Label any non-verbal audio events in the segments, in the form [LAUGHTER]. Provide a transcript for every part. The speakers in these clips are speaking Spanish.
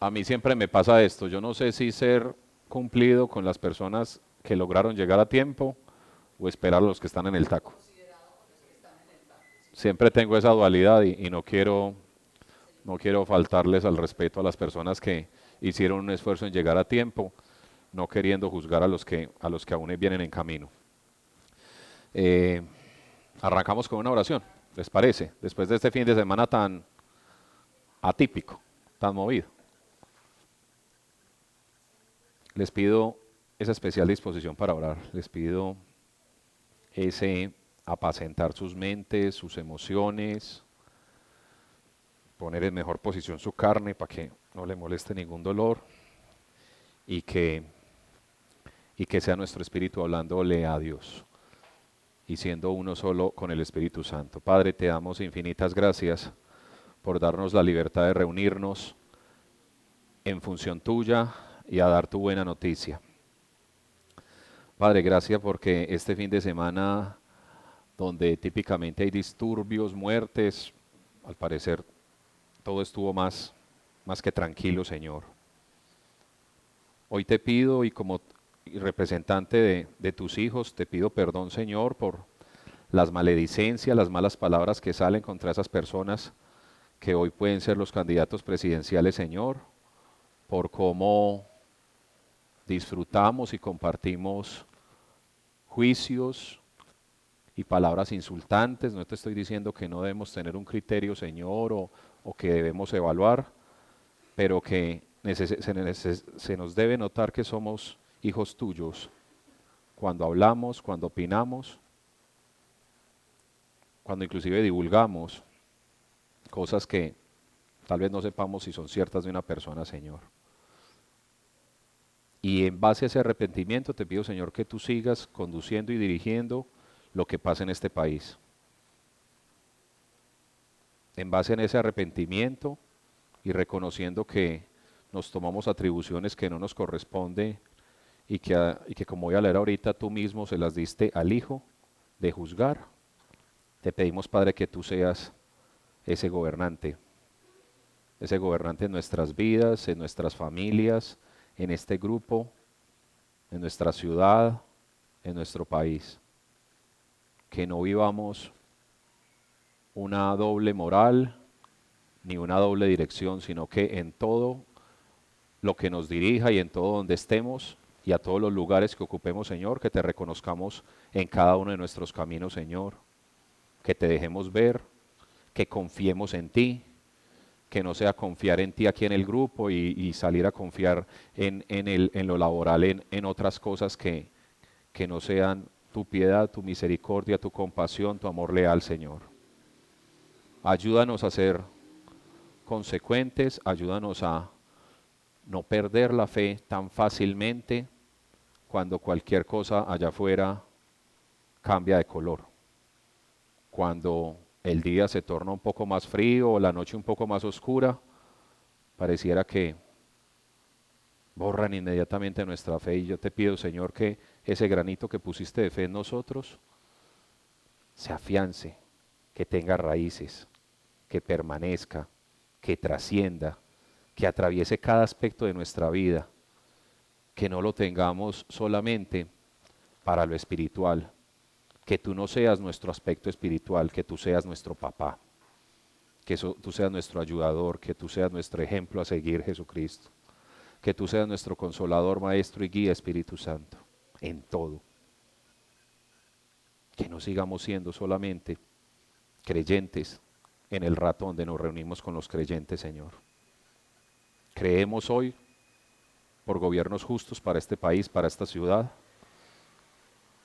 a mí siempre me pasa esto. Yo no sé si ser cumplido con las personas que lograron llegar a tiempo o esperar a los que están en el taco. Siempre tengo esa dualidad y, no quiero no quiero faltarles al respeto a las personas que hicieron un esfuerzo en llegar a tiempo, no queriendo juzgar a los que, a los que aún vienen en camino. Eh, arrancamos con una oración, ¿les parece? Después de este fin de semana tan atípico, tan movido. Les pido esa especial disposición para orar, les pido ese apacentar sus mentes, sus emociones, poner en mejor posición su carne para que no le moleste ningún dolor y que, y que sea nuestro espíritu hablándole a Dios y siendo uno solo con el Espíritu Santo. Padre, te damos infinitas gracias por darnos la libertad de reunirnos en función tuya y a dar tu buena noticia. Padre, gracias porque este fin de semana, donde típicamente hay disturbios, muertes, al parecer todo estuvo más, más que tranquilo, Señor. Hoy te pido y como representante de, de tus hijos, te pido perdón, Señor, por las maledicencias, las malas palabras que salen contra esas personas que hoy pueden ser los candidatos presidenciales, Señor, por cómo disfrutamos y compartimos juicios y palabras insultantes. No te estoy diciendo que no debemos tener un criterio, Señor, o, o que debemos evaluar, pero que se, nos debe notar que somos hijos tuyos cuando hablamos, cuando opinamos, cuando inclusive divulgamos cosas que tal vez no sepamos si son ciertas de una persona, Señor. Y en base a ese arrepentimiento te pido, Señor, que tú sigas conduciendo y dirigiendo lo que pasa en este país. En base en ese arrepentimiento y reconociendo que nos tomamos atribuciones que no nos corresponde y que, y que como voy a leer ahorita tú mismo se las diste al Hijo de juzgar, te pedimos Padre que tú seas ese gobernante, ese gobernante en nuestras vidas, en nuestras familias, en este grupo, en nuestra ciudad, en nuestro país. Que no vivamos una doble moral ni una doble dirección, sino que en todo lo que nos dirija y en todo donde estemos y a todos los lugares que ocupemos, Señor, que te reconozcamos en cada uno de nuestros caminos, Señor, que te dejemos ver, que confiemos en ti, que no sea confiar en ti aquí en el grupo y, salir a confiar en, el, en lo laboral, en, en otras cosas que, que no sean tu piedad, tu misericordia, tu compasión, tu amor leal, Señor. Ayúdanos a ser consecuentes, ayúdanos a no perder la fe tan fácilmente cuando cualquier cosa allá afuera cambia de color. Cuando el día se torna un poco más frío la noche un poco más oscura, pareciera que borran inmediatamente nuestra fe. Y yo te pido, Señor, que ese granito que pusiste de fe en nosotros se afiance, que tenga raíces, que permanezca, que trascienda, que atraviese cada aspecto de nuestra vida, que no lo tengamos solamente para lo espiritual, que tú no seas nuestro aspecto espiritual, que tú seas nuestro papá, que tú seas nuestro ayudador, que tú seas nuestro ejemplo a seguir Jesucristo, que tú seas nuestro consolador, maestro y guía Espíritu Santo, en todo. Que no sigamos siendo solamente creyentes en el rato donde nos reunimos con los creyentes, Señor. Creemos hoy por gobiernos justos para este país, para esta ciudad,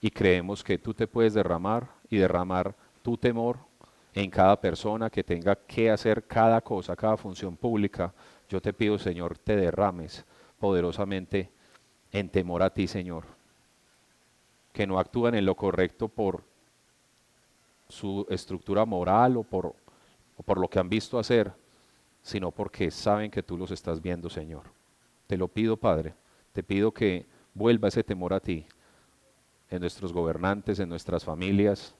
y creemos que tú te puedes derramar y derramar tu temor en cada persona que tenga que hacer cada cosa, cada función pública. Yo te pido, Señor, te derrames poderosamente en temor a ti, Señor. Que no actúen en lo correcto por su estructura moral o por o por lo que han visto hacer, sino porque saben que tú los estás viendo, Señor. Te lo pido, Padre, te pido que vuelva ese temor a ti, en nuestros gobernantes, en nuestras familias,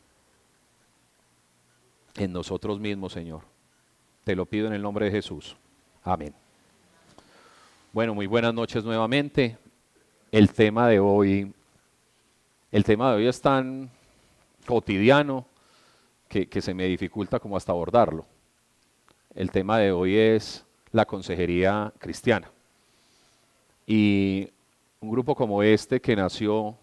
en nosotros mismos, Señor. Te lo pido en el nombre de Jesús. Amén. Bueno, muy buenas noches nuevamente. El tema de hoy, el tema de hoy es tan cotidiano que, que se me dificulta como hasta abordarlo. El tema de hoy es la consejería cristiana. Y un grupo como este que nació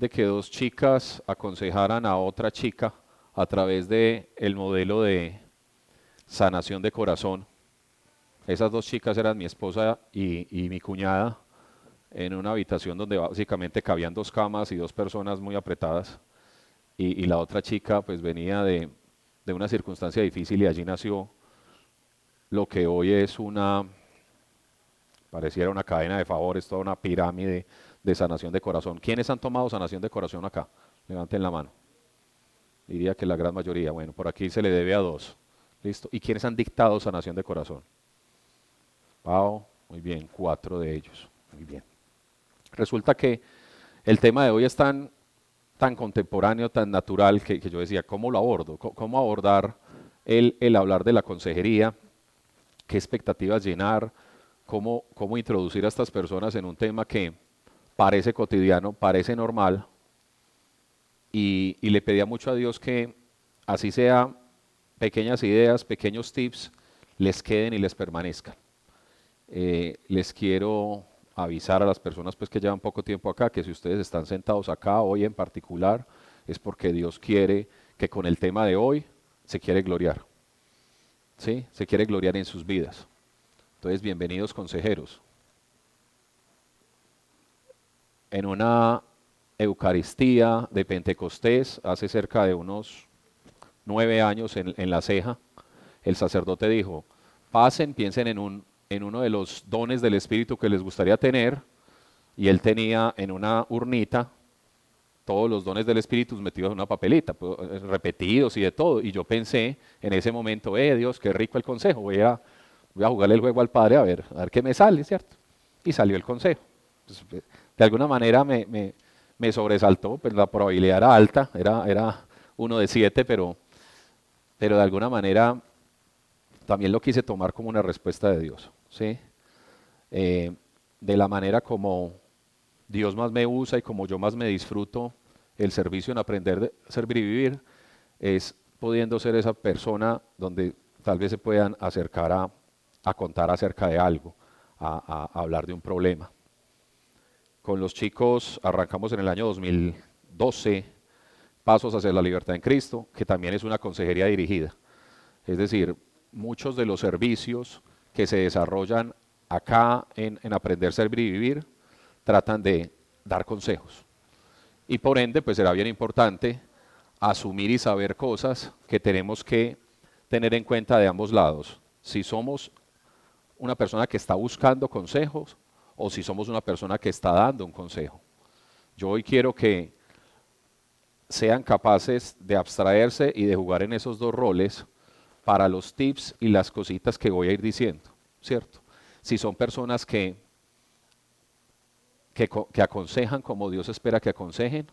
de que dos chicas aconsejaran a otra chica a través de el modelo de sanación de corazón. Esas dos chicas eran mi esposa y, mi cuñada en una habitación donde básicamente cabían dos camas y dos personas muy apretadas. Y, la otra chica pues venía de, de una circunstancia difícil y allí nació lo que hoy es una, pareciera una cadena de favores, toda una pirámide de sanación de corazón. ¿Quiénes han tomado sanación de corazón acá? Levanten la mano. Diría que la gran mayoría. Bueno, por aquí se le debe a dos. Listo. ¿Y quiénes han dictado sanación de corazón? Pau, muy bien, cuatro de ellos. Muy bien. Resulta que el tema de hoy es tan, tan contemporáneo, tan natural, que, yo decía, ¿cómo lo abordo? ¿Cómo, abordar el, el hablar de la consejería? ¿Qué expectativas llenar? ¿Cómo, ¿Cómo introducir a estas personas en un tema que, parece cotidiano, parece normal, y, le pedía mucho a Dios que así sea, pequeñas ideas, pequeños tips, les queden y les permanezcan. Eh, les quiero avisar a las personas pues, que llevan poco tiempo acá, que si ustedes están sentados acá hoy en particular, es porque Dios quiere que con el tema de hoy se quiere gloriar. ¿Sí? Se quiere gloriar en sus vidas. Entonces, bienvenidos consejeros en una Eucaristía de Pentecostés hace cerca de unos nueve años en, la ceja, el sacerdote dijo, pasen, piensen en, un, en uno de los dones del Espíritu que les gustaría tener, y él tenía en una urnita todos los dones del Espíritu metidos en una papelita, pues, repetidos y de todo, y yo pensé en ese momento, eh Dios, qué rico el consejo, voy a, voy a jugarle el juego al Padre a ver, a ver qué me sale, ¿cierto? Y salió el consejo de alguna manera me, sobresaltó, pues la probabilidad era alta, era, uno de siete, pero, pero de alguna manera también lo quise tomar como una respuesta de Dios. ¿sí? Eh, de la manera como Dios más me usa y como yo más me disfruto el servicio en aprender, a servir y vivir, es pudiendo ser esa persona donde tal vez se puedan acercar a, contar acerca de algo, a hablar de un problema. Con los chicos arrancamos en el año 2012 Pasos hacia la Libertad en Cristo, que también es una consejería dirigida. Es decir, muchos de los servicios que se desarrollan acá en, en Aprender, Servir y Vivir tratan de dar consejos. Y por ende, pues será bien importante asumir y saber cosas que tenemos que tener en cuenta de ambos lados. Si somos una persona que está buscando consejos o si somos una persona que está dando un consejo. Yo hoy quiero que sean capaces de abstraerse y de jugar en esos dos roles para los tips y las cositas que voy a ir diciendo, ¿cierto? Si son personas que, que, que aconsejan como Dios espera que aconsejen,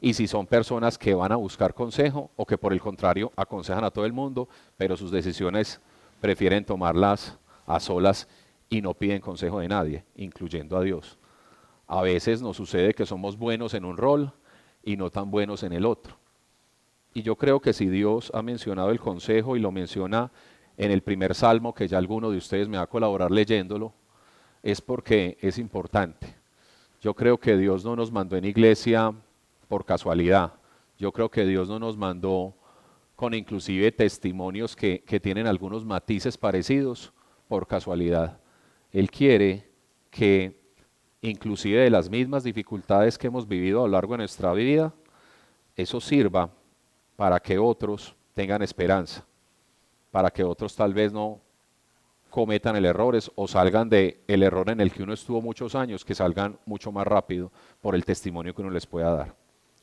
y si son personas que van a buscar consejo o que por el contrario aconsejan a todo el mundo, pero sus decisiones prefieren tomarlas a solas y no piden consejo de nadie, incluyendo a Dios. A veces nos sucede que somos buenos en un rol y no tan buenos en el otro. Y yo creo que si Dios ha mencionado el consejo y lo menciona en el primer salmo, que ya alguno de ustedes me va a colaborar leyéndolo, es porque es importante. Yo creo que Dios no nos mandó en iglesia por casualidad. Yo creo que Dios no nos mandó con inclusive testimonios que, que tienen algunos matices parecidos por casualidad. Él quiere que inclusive de las mismas dificultades que hemos vivido a lo largo de nuestra vida, eso sirva para que otros tengan esperanza, para que otros tal vez no cometan el error o salgan del el error en el que uno estuvo muchos años, que salgan mucho más rápido por el testimonio que uno les pueda dar.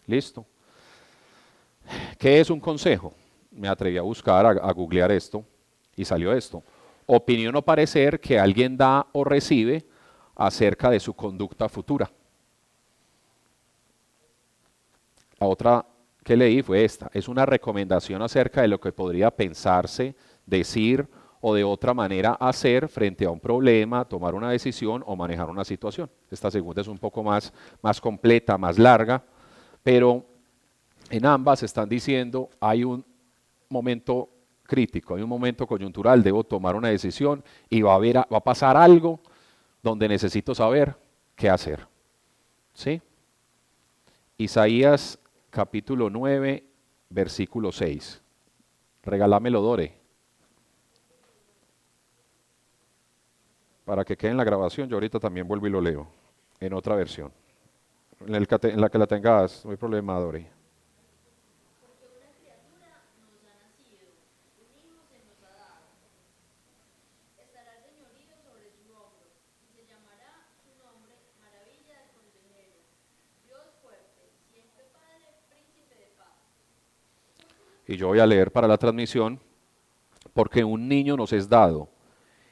¿Listo? ¿Qué es un consejo? Me atreví a buscar, a, a googlear esto y salió esto opinión o parecer que alguien da o recibe acerca de su conducta futura. La otra que leí fue esta, es una recomendación acerca de lo que podría pensarse, decir o de otra manera hacer frente a un problema, tomar una decisión o manejar una situación. Esta segunda es un poco más, más completa, más larga, pero en ambas están diciendo hay un momento crítico, hay un momento coyuntural, debo tomar una decisión y va a, haber, va a pasar algo donde necesito saber qué hacer. ¿Sí? Isaías capítulo 9, versículo 6. Regálamelo, Dore. Para que quede en la grabación, yo ahorita también vuelvo y lo leo, en otra versión. En, el, en la que la tengas, no hay problema, Dore. Y yo voy a leer para la transmisión, porque un niño nos es dado,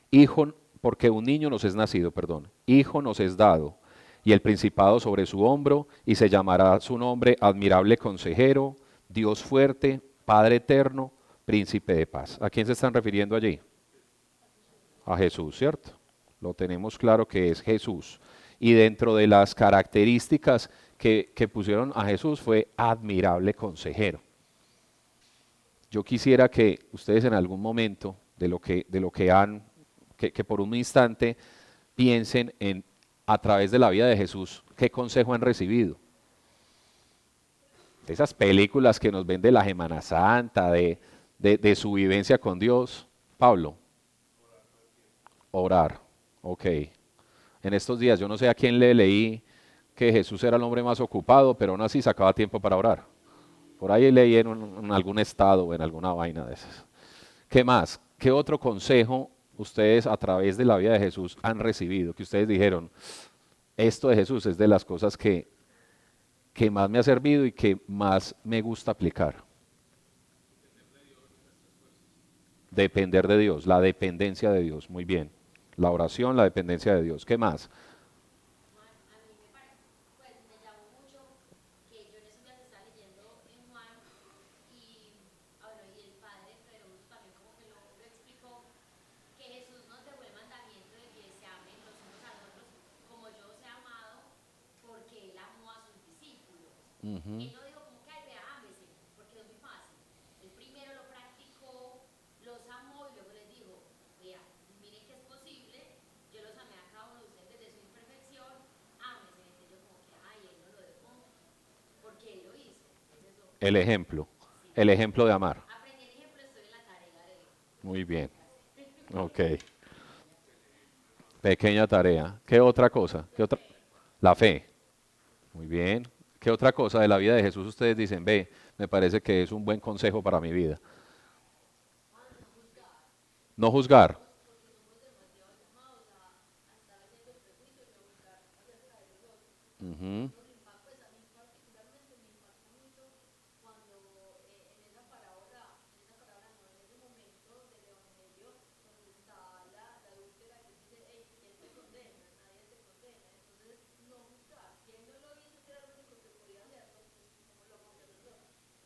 hijo, porque un niño nos es nacido, perdón, hijo nos es dado, y el principado sobre su hombro, y se llamará su nombre admirable consejero, Dios fuerte, Padre eterno, príncipe de paz. ¿A quién se están refiriendo allí? A Jesús, ¿cierto? Lo tenemos claro que es Jesús. Y dentro de las características que, que pusieron a Jesús fue admirable consejero. Yo quisiera que ustedes en algún momento de lo que, de lo que han, que, por un instante piensen en a través de la vida de Jesús, qué consejo han recibido. De esas películas que nos ven de la Semana Santa, de, de, su vivencia con Dios. Pablo. Orar. Ok. En estos días, yo no sé a quién le leí que Jesús era el hombre más ocupado, pero aún así sacaba tiempo para orar. Por ahí leí en, algún estado o en alguna vaina de esas. ¿Qué más? ¿Qué otro consejo ustedes a través de la vida de Jesús han recibido? Que ustedes dijeron, esto de Jesús es de las cosas que, que más me ha servido y que más me gusta aplicar. Depender de Dios, la dependencia de Dios, muy bien. La oración, la dependencia de Dios. ¿Qué más? Y no digo como que, ay, vea, porque es muy fácil. El primero lo practicó, los amó y luego les dijo, vea, miren que es posible, yo los amé a cada uno de ustedes desde su imperfección, ámese. Entonces yo como que, ay, él no lo dejó, porque él lo hizo. el ejemplo, el ejemplo de amar. Aprendí el ejemplo, estoy en la tarea de... Muy bien. [LAUGHS] Ok. Pequeña tarea. ¿Qué otra cosa? ¿Qué otra? La fe. Muy bien. ¿Qué otra cosa de la vida de Jesús ustedes dicen, ve, me parece que es un buen consejo para mi vida? No juzgar.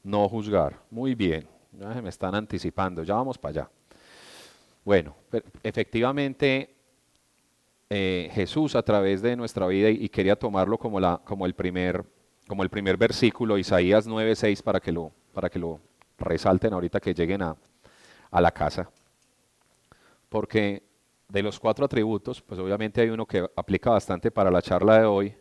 No juzgar. Muy bien, ya me están anticipando, ya vamos para allá. Bueno, efectivamente eh, Jesús a través de nuestra vida, y, quería tomarlo como, la, como, el primer, como el primer versículo, Isaías 9:6, para, que lo, para que lo resalten ahorita que lleguen a, a la casa. Porque de los cuatro atributos, pues obviamente hay uno que aplica bastante para la charla de hoy,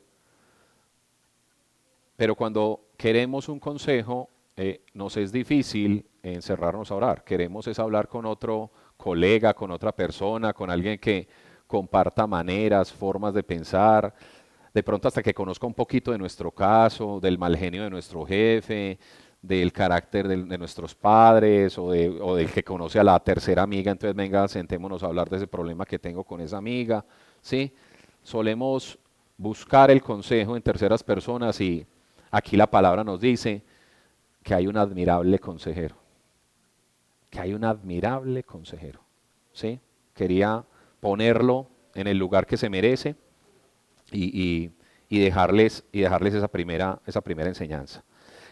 pero cuando queremos un consejo, eh, nos es difícil encerrarnos a orar. Queremos es hablar con otro colega, con otra persona, con alguien que comparta maneras, formas de pensar, de pronto hasta que conozca un poquito de nuestro caso, del mal genio de nuestro jefe, del carácter de, nuestros padres o, o, del que conoce a la tercera amiga, entonces venga, sentémonos a hablar de ese problema que tengo con esa amiga. ¿sí? Solemos buscar el consejo en terceras personas y aquí la palabra nos dice, que hay un admirable consejero. Que hay un admirable consejero. ¿sí? Quería ponerlo en el lugar que se merece y, dejarles, y dejarles esa, primera, esa primera enseñanza.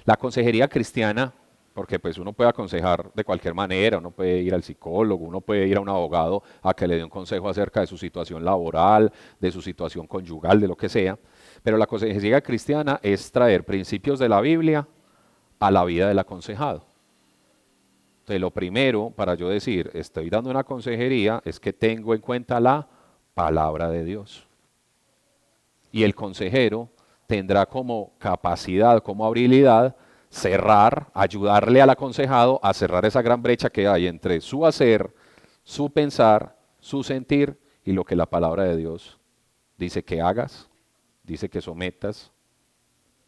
La consejería cristiana, porque pues uno puede aconsejar de cualquier manera, uno puede ir al psicólogo, uno puede ir a un abogado a que le dé un consejo acerca de su situación laboral, de su situación conyugal, de lo que sea, pero la consejería cristiana es traer principios de la Biblia a la vida del aconsejado. Entonces, lo primero para yo decir, estoy dando una consejería, es que tengo en cuenta la palabra de Dios. Y el consejero tendrá como capacidad, como habilidad, cerrar, ayudarle al aconsejado a cerrar esa gran brecha que hay entre su hacer, su pensar, su sentir y lo que la palabra de Dios dice que hagas, dice que sometas,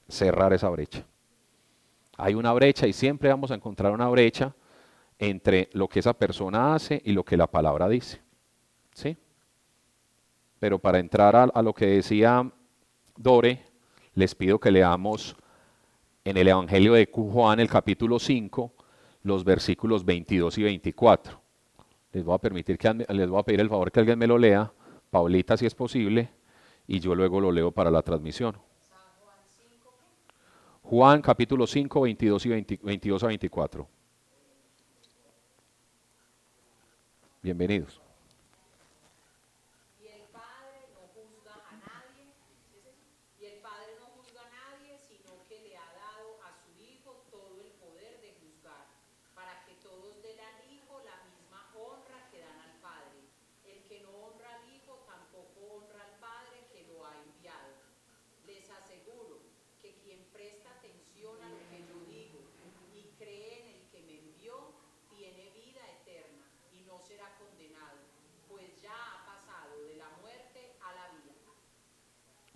cerrar esa brecha. Hay una brecha y siempre vamos a encontrar una brecha entre lo que esa persona hace y lo que la palabra dice. ¿Sí? Pero para entrar a, lo que decía Dore, les pido que leamos en el Evangelio de Juan, el capítulo 5, los versículos 22 y 24. Les voy a permitir que les voy a pedir el favor que alguien me lo lea, Paulita si es posible, y yo luego lo leo para la transmisión. Juan capítulo 5, 22 y 22 a 24. Bienvenidos.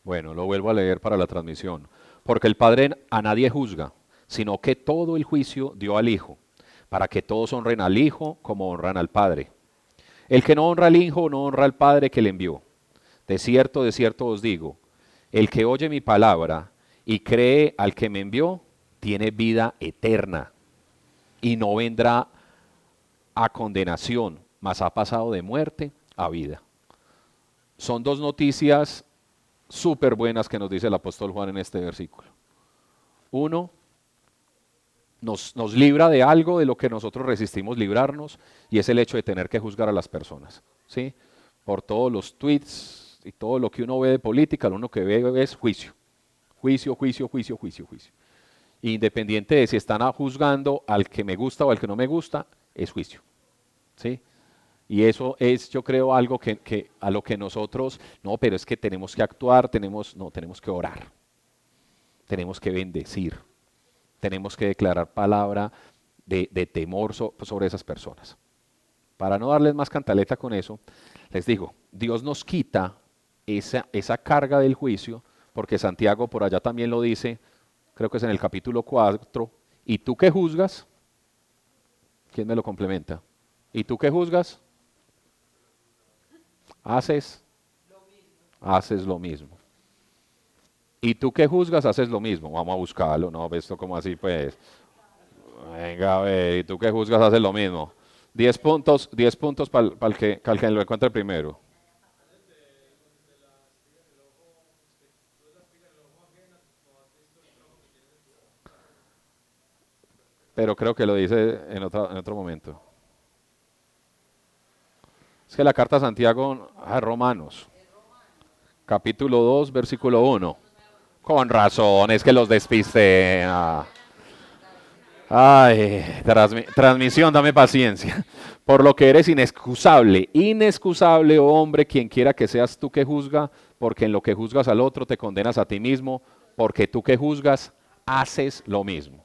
Bueno, lo vuelvo a leer para la transmisión. Porque el Padre a nadie juzga, sino que todo el juicio dio al Hijo, para que todos honren al Hijo como honran al Padre. El que no honra al Hijo no honra al Padre que le envió. De cierto, de cierto os digo, el que oye mi palabra y cree al que me envió, tiene vida eterna y no vendrá a condenación, mas ha pasado de muerte a vida. Son dos noticias súper buenas que nos dice el apóstol Juan en este versículo. Uno, nos, libra de algo de lo que nosotros resistimos librarnos y es el hecho de tener que juzgar a las personas. ¿sí? Por todos los tweets y todo lo que uno ve de política, lo único que ve es juicio. Juicio, juicio, juicio, juicio, juicio. Independiente de si están juzgando al que me gusta o al que no me gusta, es juicio. ¿sí? Y eso es, yo creo, algo que, a lo que nosotros, no, pero es que tenemos que actuar, tenemos, no, tenemos que orar, tenemos que bendecir, tenemos que declarar palabra de, temor sobre esas personas. Para no darles más cantaleta con eso, les digo, Dios nos quita esa, esa carga del juicio, porque Santiago por allá también lo dice, creo que es en el capítulo 4, ¿y tú qué juzgas? ¿Quién me lo complementa? ¿Y tú qué juzgas? Haces, haces lo mismo. Y tú que juzgas, haces lo mismo. Vamos a buscarlo, ¿no? Esto como así, pues. Venga, a ver, y tú que juzgas, haces lo mismo. Diez puntos, diez puntos para el que, que lo encuentre primero. Pero creo que lo dice en, en otro momento. Es que la carta a Santiago a Romanos, capítulo 2, versículo 1. Con razón, es que los despiste. Ay, transmisión, dame paciencia. Por lo que eres inexcusable, inexcusable, oh hombre, quien quiera que seas tú que juzga, porque en lo que juzgas al otro te condenas a ti mismo, porque tú que juzgas haces lo mismo.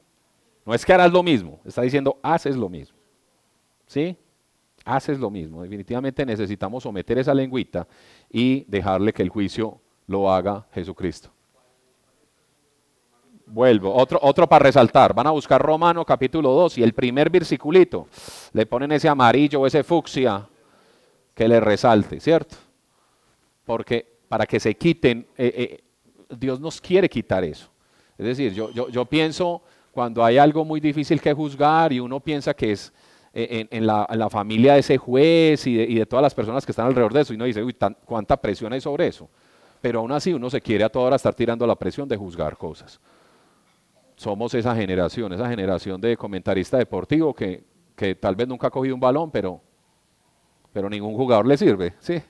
No es que harás lo mismo, está diciendo haces lo mismo. ¿Sí? Haces lo mismo. Definitivamente necesitamos someter esa lengüita y dejarle que el juicio lo haga Jesucristo. Vuelvo, otro, otro para resaltar. Van a buscar Romano capítulo 2 y el primer versiculito. Le ponen ese amarillo o ese fucsia que le resalte, ¿cierto? Porque para que se quiten, eh, eh, Dios nos quiere quitar eso. Es decir, yo, yo, yo pienso cuando hay algo muy difícil que juzgar y uno piensa que es en, la, familia de ese juez y de, todas las personas que están alrededor de eso. Y uno dice, uy, ¿cuánta presión hay sobre eso? Pero aún así uno se quiere a toda hora estar tirando la presión de juzgar cosas. somos esa generación, esa generación de comentarista deportivo que, tal vez nunca ha cogido un balón, pero, pero ningún jugador le sirve, ¿sí?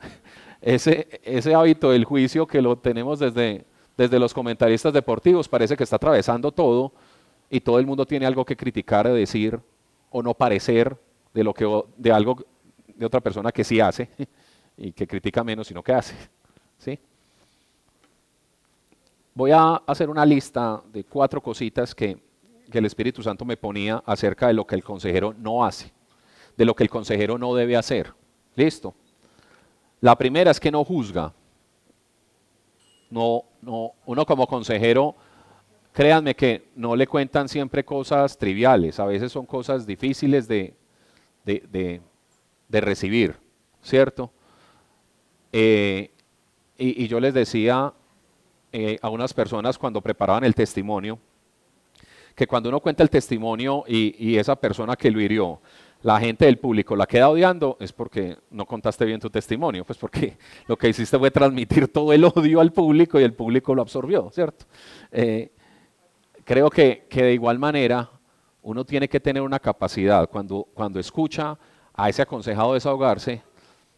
[LAUGHS] Ese, ese hábito del juicio que lo tenemos desde, desde los comentaristas deportivos parece que está atravesando todo y todo el mundo tiene algo que criticar, decir o no parecer de, lo que, de algo de otra persona que sí hace [LAUGHS] y que critica menos, sino que hace. ¿sí? Voy a hacer una lista de cuatro cositas que, que el Espíritu Santo me ponía acerca de lo que el consejero no hace, de lo que el consejero no debe hacer. ¿Listo? La primera es que no juzga. No, no, uno como consejero, créanme que no le cuentan siempre cosas triviales, a veces son cosas difíciles de, de, recibir, ¿cierto? Eh, y, yo les decía eh, a unas personas cuando preparaban el testimonio, que cuando uno cuenta el testimonio y, y esa persona que lo hirió, la gente del público la queda odiando, es porque no contaste bien tu testimonio, pues porque [LAUGHS] lo que hiciste fue transmitir todo el odio al público y el público lo absorbió, ¿cierto? Eh, creo que, de igual manera uno tiene que tener una capacidad cuando, cuando escucha a ese aconsejado desahogarse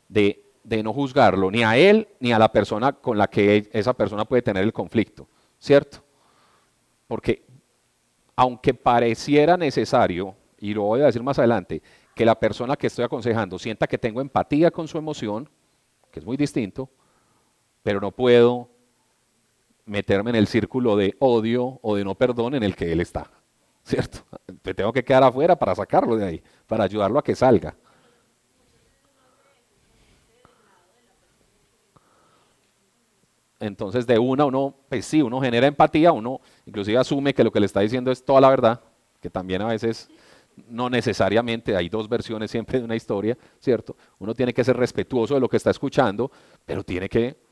de, de no juzgarlo, ni a él ni a la persona con la que esa persona puede tener el conflicto, ¿cierto? Porque aunque pareciera necesario y lo voy a decir más adelante, que la persona que estoy aconsejando sienta que tengo empatía con su emoción, que es muy distinto, pero no puedo meterme en el círculo de odio o de no perdón en el que él está, ¿cierto? Me tengo que quedar afuera para sacarlo de ahí, para ayudarlo a que salga. Entonces de una uno, pues sí, uno genera empatía, uno inclusive asume que lo que le está diciendo es toda la verdad, que también a veces no necesariamente, hay dos versiones siempre de una historia, ¿cierto? Uno tiene que ser respetuoso de lo que está escuchando, pero tiene que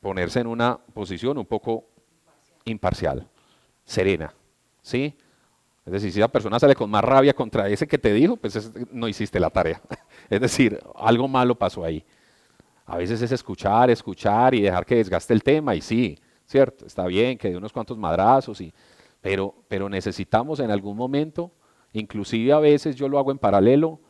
ponerse en una posición un poco imparcial, serena, ¿sí? Es decir, si la persona sale con más rabia contra ese que te dijo, pues no hiciste la tarea. [LAUGHS] Es decir, algo malo pasó ahí. A veces es escuchar, escuchar y dejar que desgaste el tema, y sí, ¿cierto? Está bien que de unos cuantos madrazos, y, pero, pero necesitamos en algún momento Inclusive a veces yo lo hago en paralelo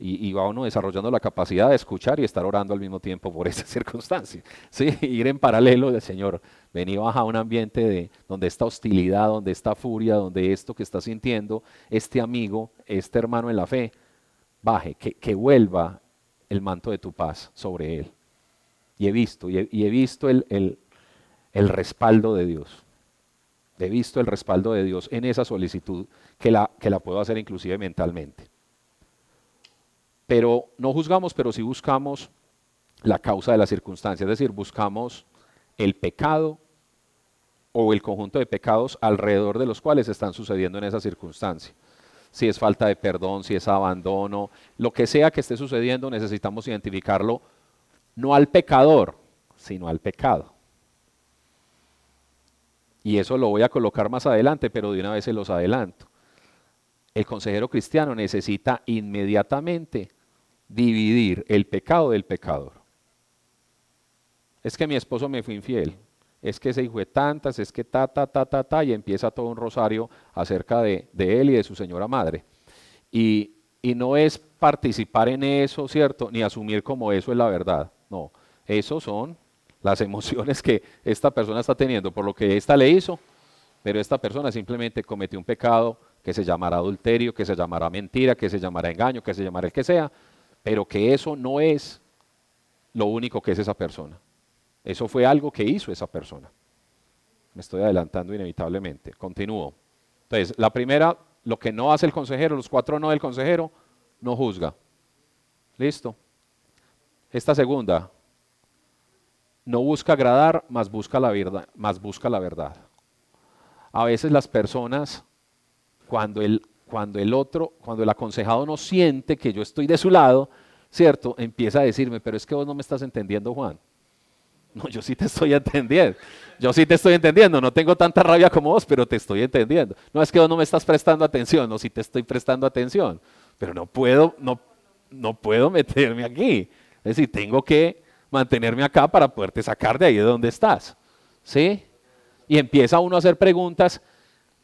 y, va uno desarrollando la capacidad de escuchar y estar orando al mismo tiempo por [LAUGHS] esa circunstancia. ¿sí? Ir en paralelo del Señor, vení baja a un ambiente de, donde esta hostilidad, donde esta furia, donde esto que está sintiendo este amigo, este hermano en la fe, baje, que, vuelva el manto de tu paz sobre él. Y he visto, y he, visto el, el respaldo de Dios. He visto el respaldo de Dios en esa solicitud que la, que la puedo hacer inclusive mentalmente. Pero no juzgamos, pero sí buscamos la causa de la circunstancia, es decir, buscamos el pecado o el conjunto de pecados alrededor de los cuales están sucediendo en esa circunstancia. Si es falta de perdón, si es abandono, lo que sea que esté sucediendo, necesitamos identificarlo no al pecador, sino al pecado. Y eso lo voy a colocar más adelante, pero de una vez se los adelanto. El consejero cristiano necesita inmediatamente dividir el pecado del pecador. Es que mi esposo me fue infiel, es que se hijo de tantas, es que ta, ta, ta, ta, ta, y empieza todo un rosario acerca de, él y de su señora madre. Y, y no es participar en eso, ¿cierto? Ni asumir como eso es la verdad. No, eso son las [LAUGHS] emociones que esta persona está teniendo por lo que ésta le hizo, pero esta persona simplemente cometió un pecado que se llamará adulterio, que se llamará mentira, que se llamará engaño, que se llamará el que sea, pero que eso no es lo único que es esa persona. Eso fue algo que hizo esa persona. Me estoy adelantando inevitablemente. Continúo. Entonces, la primera, lo que no hace el consejero, los cuatro no del consejero, no juzga. ¿Listo? Esta segunda, no busca agradar, más busca la verdad, más busca la verdad. A veces las personas, cuando el, cuando el otro, cuando el aconsejado no siente que yo estoy de su lado, ¿cierto? Empieza a decirme, pero es que vos no me estás entendiendo, Juan. [LAUGHS] No, yo sí te estoy entendiendo. Yo sí te estoy entendiendo. No tengo tanta rabia como vos, pero te estoy entendiendo. No es que vos no me estás prestando atención, no, sí te estoy prestando atención. Pero no puedo, no, no puedo [LAUGHS] meterme aquí. Es decir, tengo que mantenerme acá para poderte sacar de ahí de donde estás. ¿Sí? Y empieza uno a hacer preguntas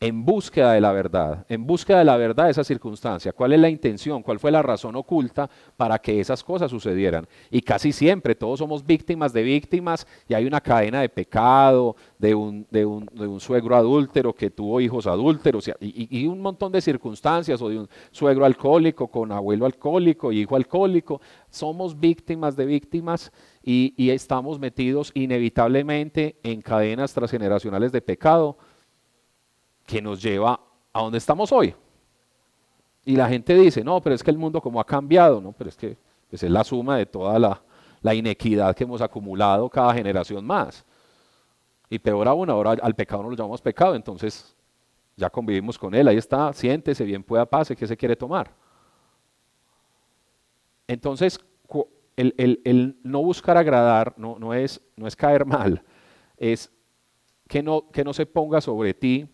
en búsqueda de la verdad, en búsqueda de la verdad de esa circunstancia. ¿Cuál es la intención? ¿Cuál fue la razón oculta para que esas cosas sucedieran? Y casi siempre todos somos víctimas de víctimas y hay una cadena de pecado, de un, de un, de un suegro adúltero que tuvo hijos adúlteros y, y, un montón de circunstancias, o de un suegro alcohólico con abuelo alcohólico, hijo alcohólico. Somos víctimas de víctimas y, y estamos metidos inevitablemente en cadenas transgeneracionales de pecado que nos lleva a donde estamos hoy. Y la gente dice, no, pero es que el mundo como ha cambiado, no, pero es que pues, es la suma de toda la, la inequidad que hemos acumulado cada generación más. Y peor aún, ahora al pecado no lo llamamos pecado, entonces ya convivimos con él, ahí está, siéntese, bien pueda, pase, ¿qué se quiere tomar? Entonces, el, el, el no buscar agradar no, no, es, no es caer mal, es que no, que no se ponga sobre ti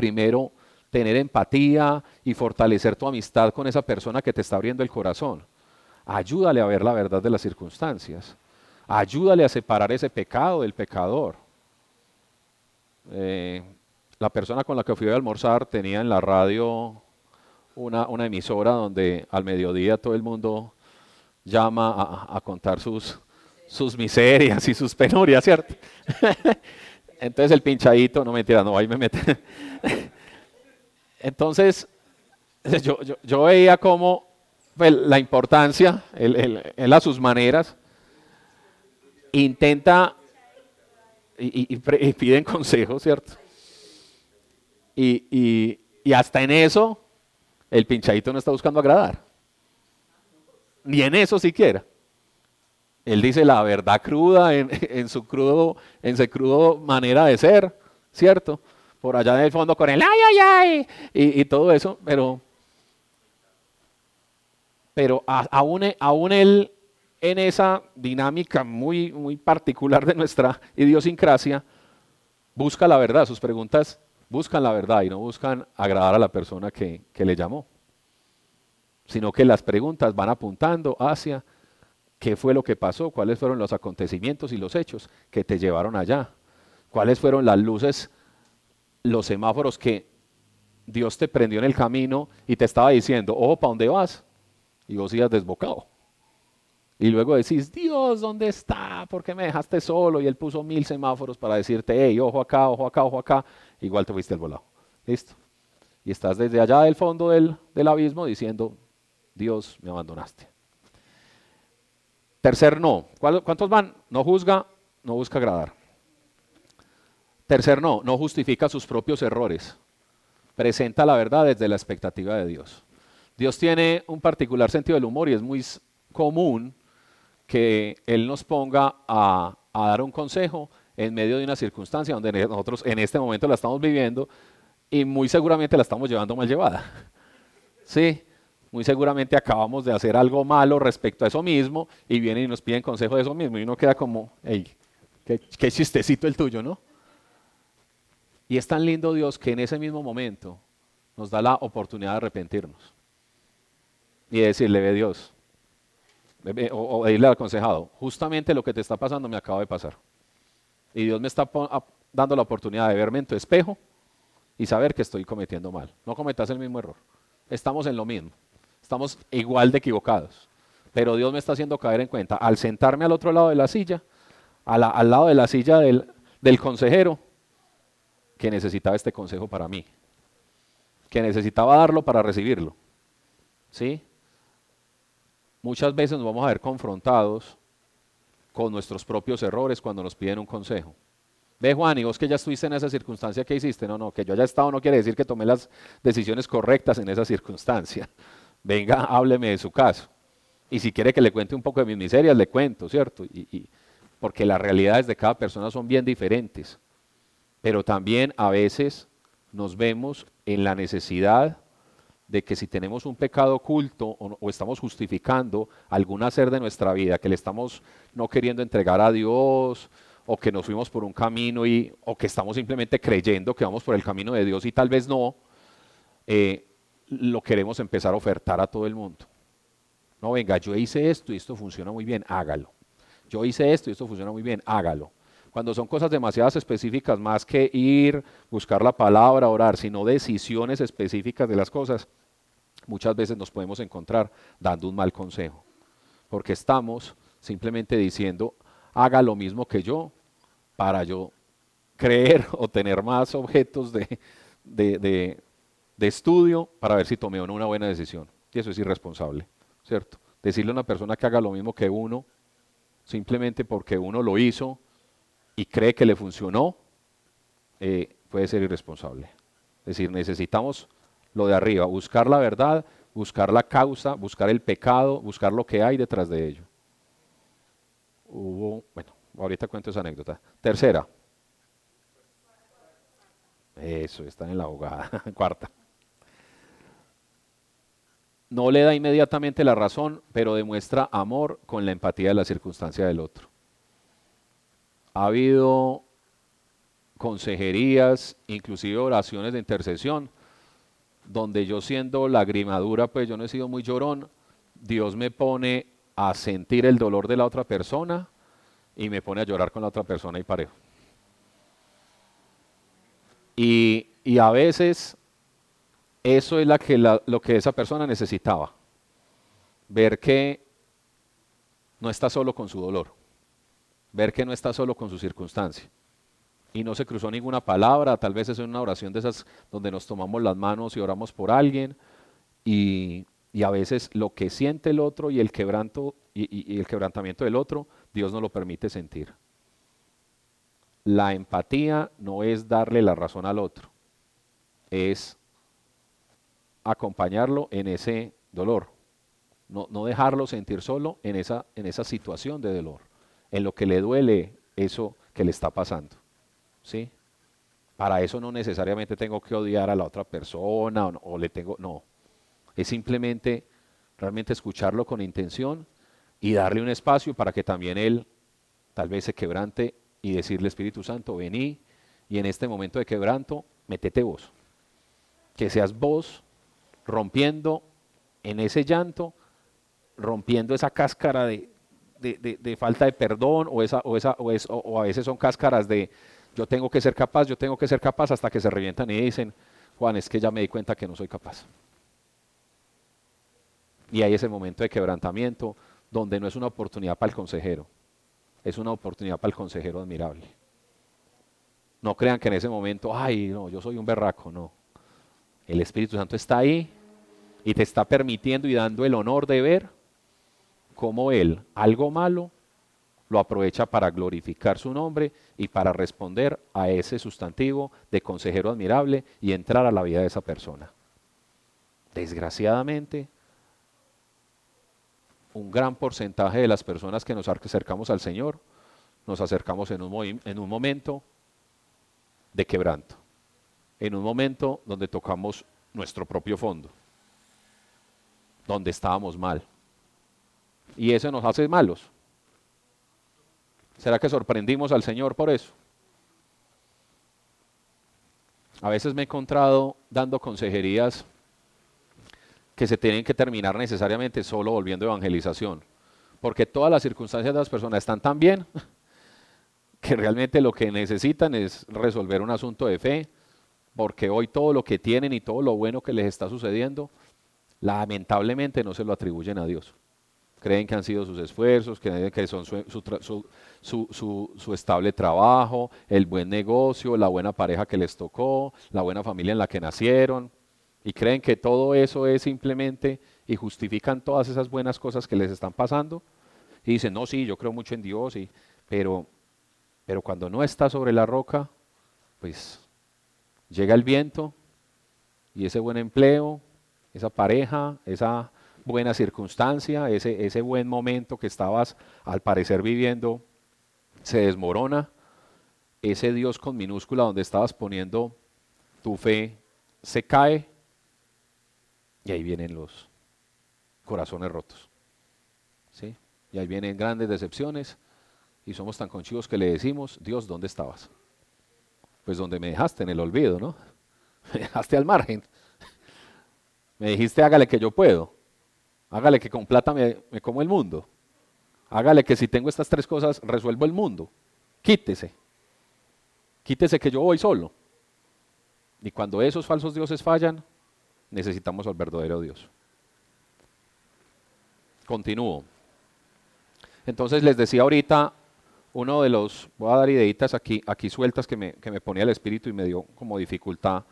primero tener empatía y fortalecer tu amistad con esa persona que te está abriendo el corazón. Ayúdale a ver la verdad de las circunstancias. Ayúdale a separar ese pecado del pecador. Eh, la persona con la que fui a almorzar tenía en la radio una, emisora donde al mediodía todo el mundo llama a, contar sus, sus miserias y sus penurias, ¿cierto? [LAUGHS] Entonces el pinchadito, no mentira, no, ahí me mete. Entonces, yo, veía como pues, la importancia, él, a sus maneras, intenta y, piden consejos, ¿cierto? Y, hasta en eso, el pinchadito no está buscando agradar. Ni en eso siquiera. Él dice la verdad cruda [LAUGHS] en, su crudo, en su crudo manera de ser, ¿cierto? Por allá en el fondo con el ay, ay, ay, y, todo eso, pero, pero aún, aún él en esa dinámica muy, muy particular de nuestra idiosincrasia, busca la verdad, sus preguntas buscan la verdad y no buscan agradar a la persona que, que le llamó, sino que las preguntas van apuntando hacia qué fue lo que pasó, cuáles fueron los acontecimientos y los hechos que te llevaron allá, cuáles fueron las luces, los semáforos que Dios te prendió en el camino y te estaba diciendo, ojo, ¿para dónde vas? Y vos ibas desbocado. Y luego decís, Dios, ¿dónde está? ¿Por qué me dejaste solo? Y él puso mil semáforos para decirte, hey, ojo acá, ojo acá, ojo acá. Igual te fuiste al volado. Listo. Y estás desde allá del fondo del, del abismo diciendo, Dios, me abandonaste. Tercer no. ¿Cuántos van? No juzga, no busca agradar. Tercer no, no justifica sus propios errores. Presenta la verdad desde la expectativa de Dios. Dios tiene un particular sentido del humor y es muy común que Él nos ponga a, dar un consejo en medio de una circunstancia donde nosotros en este momento la estamos viviendo y muy seguramente la estamos llevando mal llevada. [LAUGHS] ¿Sí? Muy seguramente acabamos de hacer algo malo respecto a eso mismo y vienen y nos piden consejo de eso mismo y uno queda como, hey, qué, chistecito el tuyo, ¿no? Y es tan lindo Dios que en ese mismo momento nos da la oportunidad de arrepentirnos y decirle, ve Dios, o, o decirle al aconsejado, justamente lo que te está pasando me acaba de pasar. Y Dios me está dando la oportunidad de verme en tu espejo y saber que estoy cometiendo mal. No cometas el mismo error. Estamos en lo mismo estamos igual de equivocados. Pero Dios me está haciendo caer en cuenta, al sentarme al otro lado de la silla, al lado de la silla del, del consejero, que necesitaba este consejo para mí, que necesitaba darlo para recibirlo. ¿Sí? Muchas veces nos vamos a ver confrontados con nuestros propios errores cuando nos piden un consejo. Ve Juan, y vos que ya estuviste en esa circunstancia que hiciste, no, no, que yo haya estado no quiere decir que tomé las decisiones correctas en esa circunstancia venga, [LAUGHS] hábleme de su caso. Y si quiere que le cuente un poco de mis miserias, le cuento, ¿cierto? Y, porque las realidades de cada persona son bien diferentes. Pero también a veces nos vemos en la necesidad de que si tenemos un pecado oculto o, estamos justificando algún hacer de nuestra vida que le estamos no queriendo entregar a Dios o que nos fuimos por un camino y, o que estamos simplemente creyendo que vamos por el camino de Dios y tal vez no, eh, lo queremos empezar a ofertar a todo el mundo. No, venga, yo hice esto y esto funciona muy bien, hágalo. Yo hice esto y esto funciona muy bien, hágalo. Cuando son cosas demasiadas específicas, más que ir, buscar la palabra, orar, sino decisiones específicas de las cosas, muchas veces nos podemos encontrar dando un mal consejo. Porque estamos simplemente diciendo, haga lo mismo que yo para yo creer [LAUGHS] o tener más objetos de, de, estudio para ver si tomé o no una buena decisión. Y eso es irresponsable, ¿cierto? Decirle a una persona que haga lo mismo que uno, simplemente porque uno lo hizo y cree que le funcionó, eh, puede ser irresponsable. Es decir, necesitamos lo de arriba, buscar la verdad, buscar la causa, buscar el pecado, buscar lo que hay detrás de ello. Hubo, bueno, ahorita cuento esa anécdota. Tercera. Eso, está en la abogada. [LAUGHS] Cuarta. No le da inmediatamente la razón, pero demuestra amor con la empatía de la circunstancia del otro. Ha habido consejerías, inclusive oraciones de intercesión, donde yo siendo lagrimadura, pues yo no he sido muy llorón, Dios me pone a sentir el dolor de la otra persona y me pone a llorar con la otra persona y parejo. Y, a veces eso es lo que esa persona necesitaba. Ver que no está solo con su dolor. Ver que no está solo con su circunstancia. Y no se cruzó ninguna palabra, tal vez es una oración de esas donde nos tomamos las manos y oramos por alguien. Y, a veces lo que siente el otro y el quebranto y, y el quebrantamiento del otro, Dios no lo permite sentir. La empatía no es darle la razón al otro, es acompañarlo en ese dolor, no, dejarlo sentir solo en esa, en esa situación de dolor, en lo que le duele eso que le está pasando. ¿sí? Para eso no necesariamente tengo que odiar a la otra persona o, o le tengo, no, es simplemente realmente escucharlo con intención y darle un espacio para que también él tal vez se quebrante y decirle Espíritu Santo, vení y en este momento de quebranto, metete vos. Que seas vos rompiendo en ese llanto, rompiendo esa cáscara de, de, falta de perdón o, esa, o, esa, o, o a veces son cáscaras de yo tengo que ser capaz, yo tengo que ser capaz hasta que se revientan y dicen, Juan, es que ya me di cuenta que no soy capaz. Y hay ese momento de quebrantamiento donde no es una oportunidad para el consejero, es una oportunidad para el consejero admirable. No crean que en ese momento, ay, no, yo soy un berraco, no. El Espíritu Santo está ahí y te está permitiendo y dando el honor de ver cómo Él, algo malo, lo aprovecha para glorificar su nombre y para responder a ese sustantivo de consejero admirable y entrar a la vida de esa persona. Desgraciadamente, un gran porcentaje de las personas que nos acercamos al Señor, nos acercamos en un, en un momento de quebranto, en un momento donde tocamos nuestro propio fondo, donde estábamos mal. Y eso nos hace malos. ¿Será que sorprendimos al Señor por eso? A veces me he encontrado dando consejerías que se tienen que terminar necesariamente solo volviendo evangelización. Porque todas las circunstancias de las personas están tan bien [LAUGHS] que realmente lo que necesitan es resolver un asunto de fe, porque hoy todo lo que tienen y todo lo bueno que les está sucediendo, lamentablemente no se lo atribuyen a Dios. Creen que han sido sus esfuerzos, creen que son su, su, estable trabajo, el buen negocio, la buena pareja que les tocó, la buena familia en la que nacieron y creen que todo eso es simplemente y justifican todas esas buenas cosas que les están pasando y dicen, no, sí, yo creo mucho en Dios, y, pero, pero cuando no está sobre la roca, pues llega el viento y ese buen empleo, esa pareja, esa buena circunstancia, ese, ese buen momento que estabas al parecer viviendo, se desmorona. Ese Dios con minúscula donde estabas poniendo tu fe se cae y ahí vienen los corazones rotos. ¿sí? Y ahí vienen grandes decepciones y somos tan conchivos que le decimos, Dios, ¿dónde estabas? Pues donde me dejaste, en el olvido, ¿no? [LAUGHS] Me dejaste al margen. Me dijiste, hágale que yo puedo. Hágale que con plata me, como el mundo. Hágale que si tengo estas tres cosas, resuelvo el mundo. quítese, quítese que yo voy solo. Y cuando esos falsos dioses fallan, necesitamos al verdadero Dios. Continúo. Entonces les decía ahorita, uno de los, voy a dar ideitas aquí, aquí sueltas que me, que me ponía el espíritu y me dio como dificultad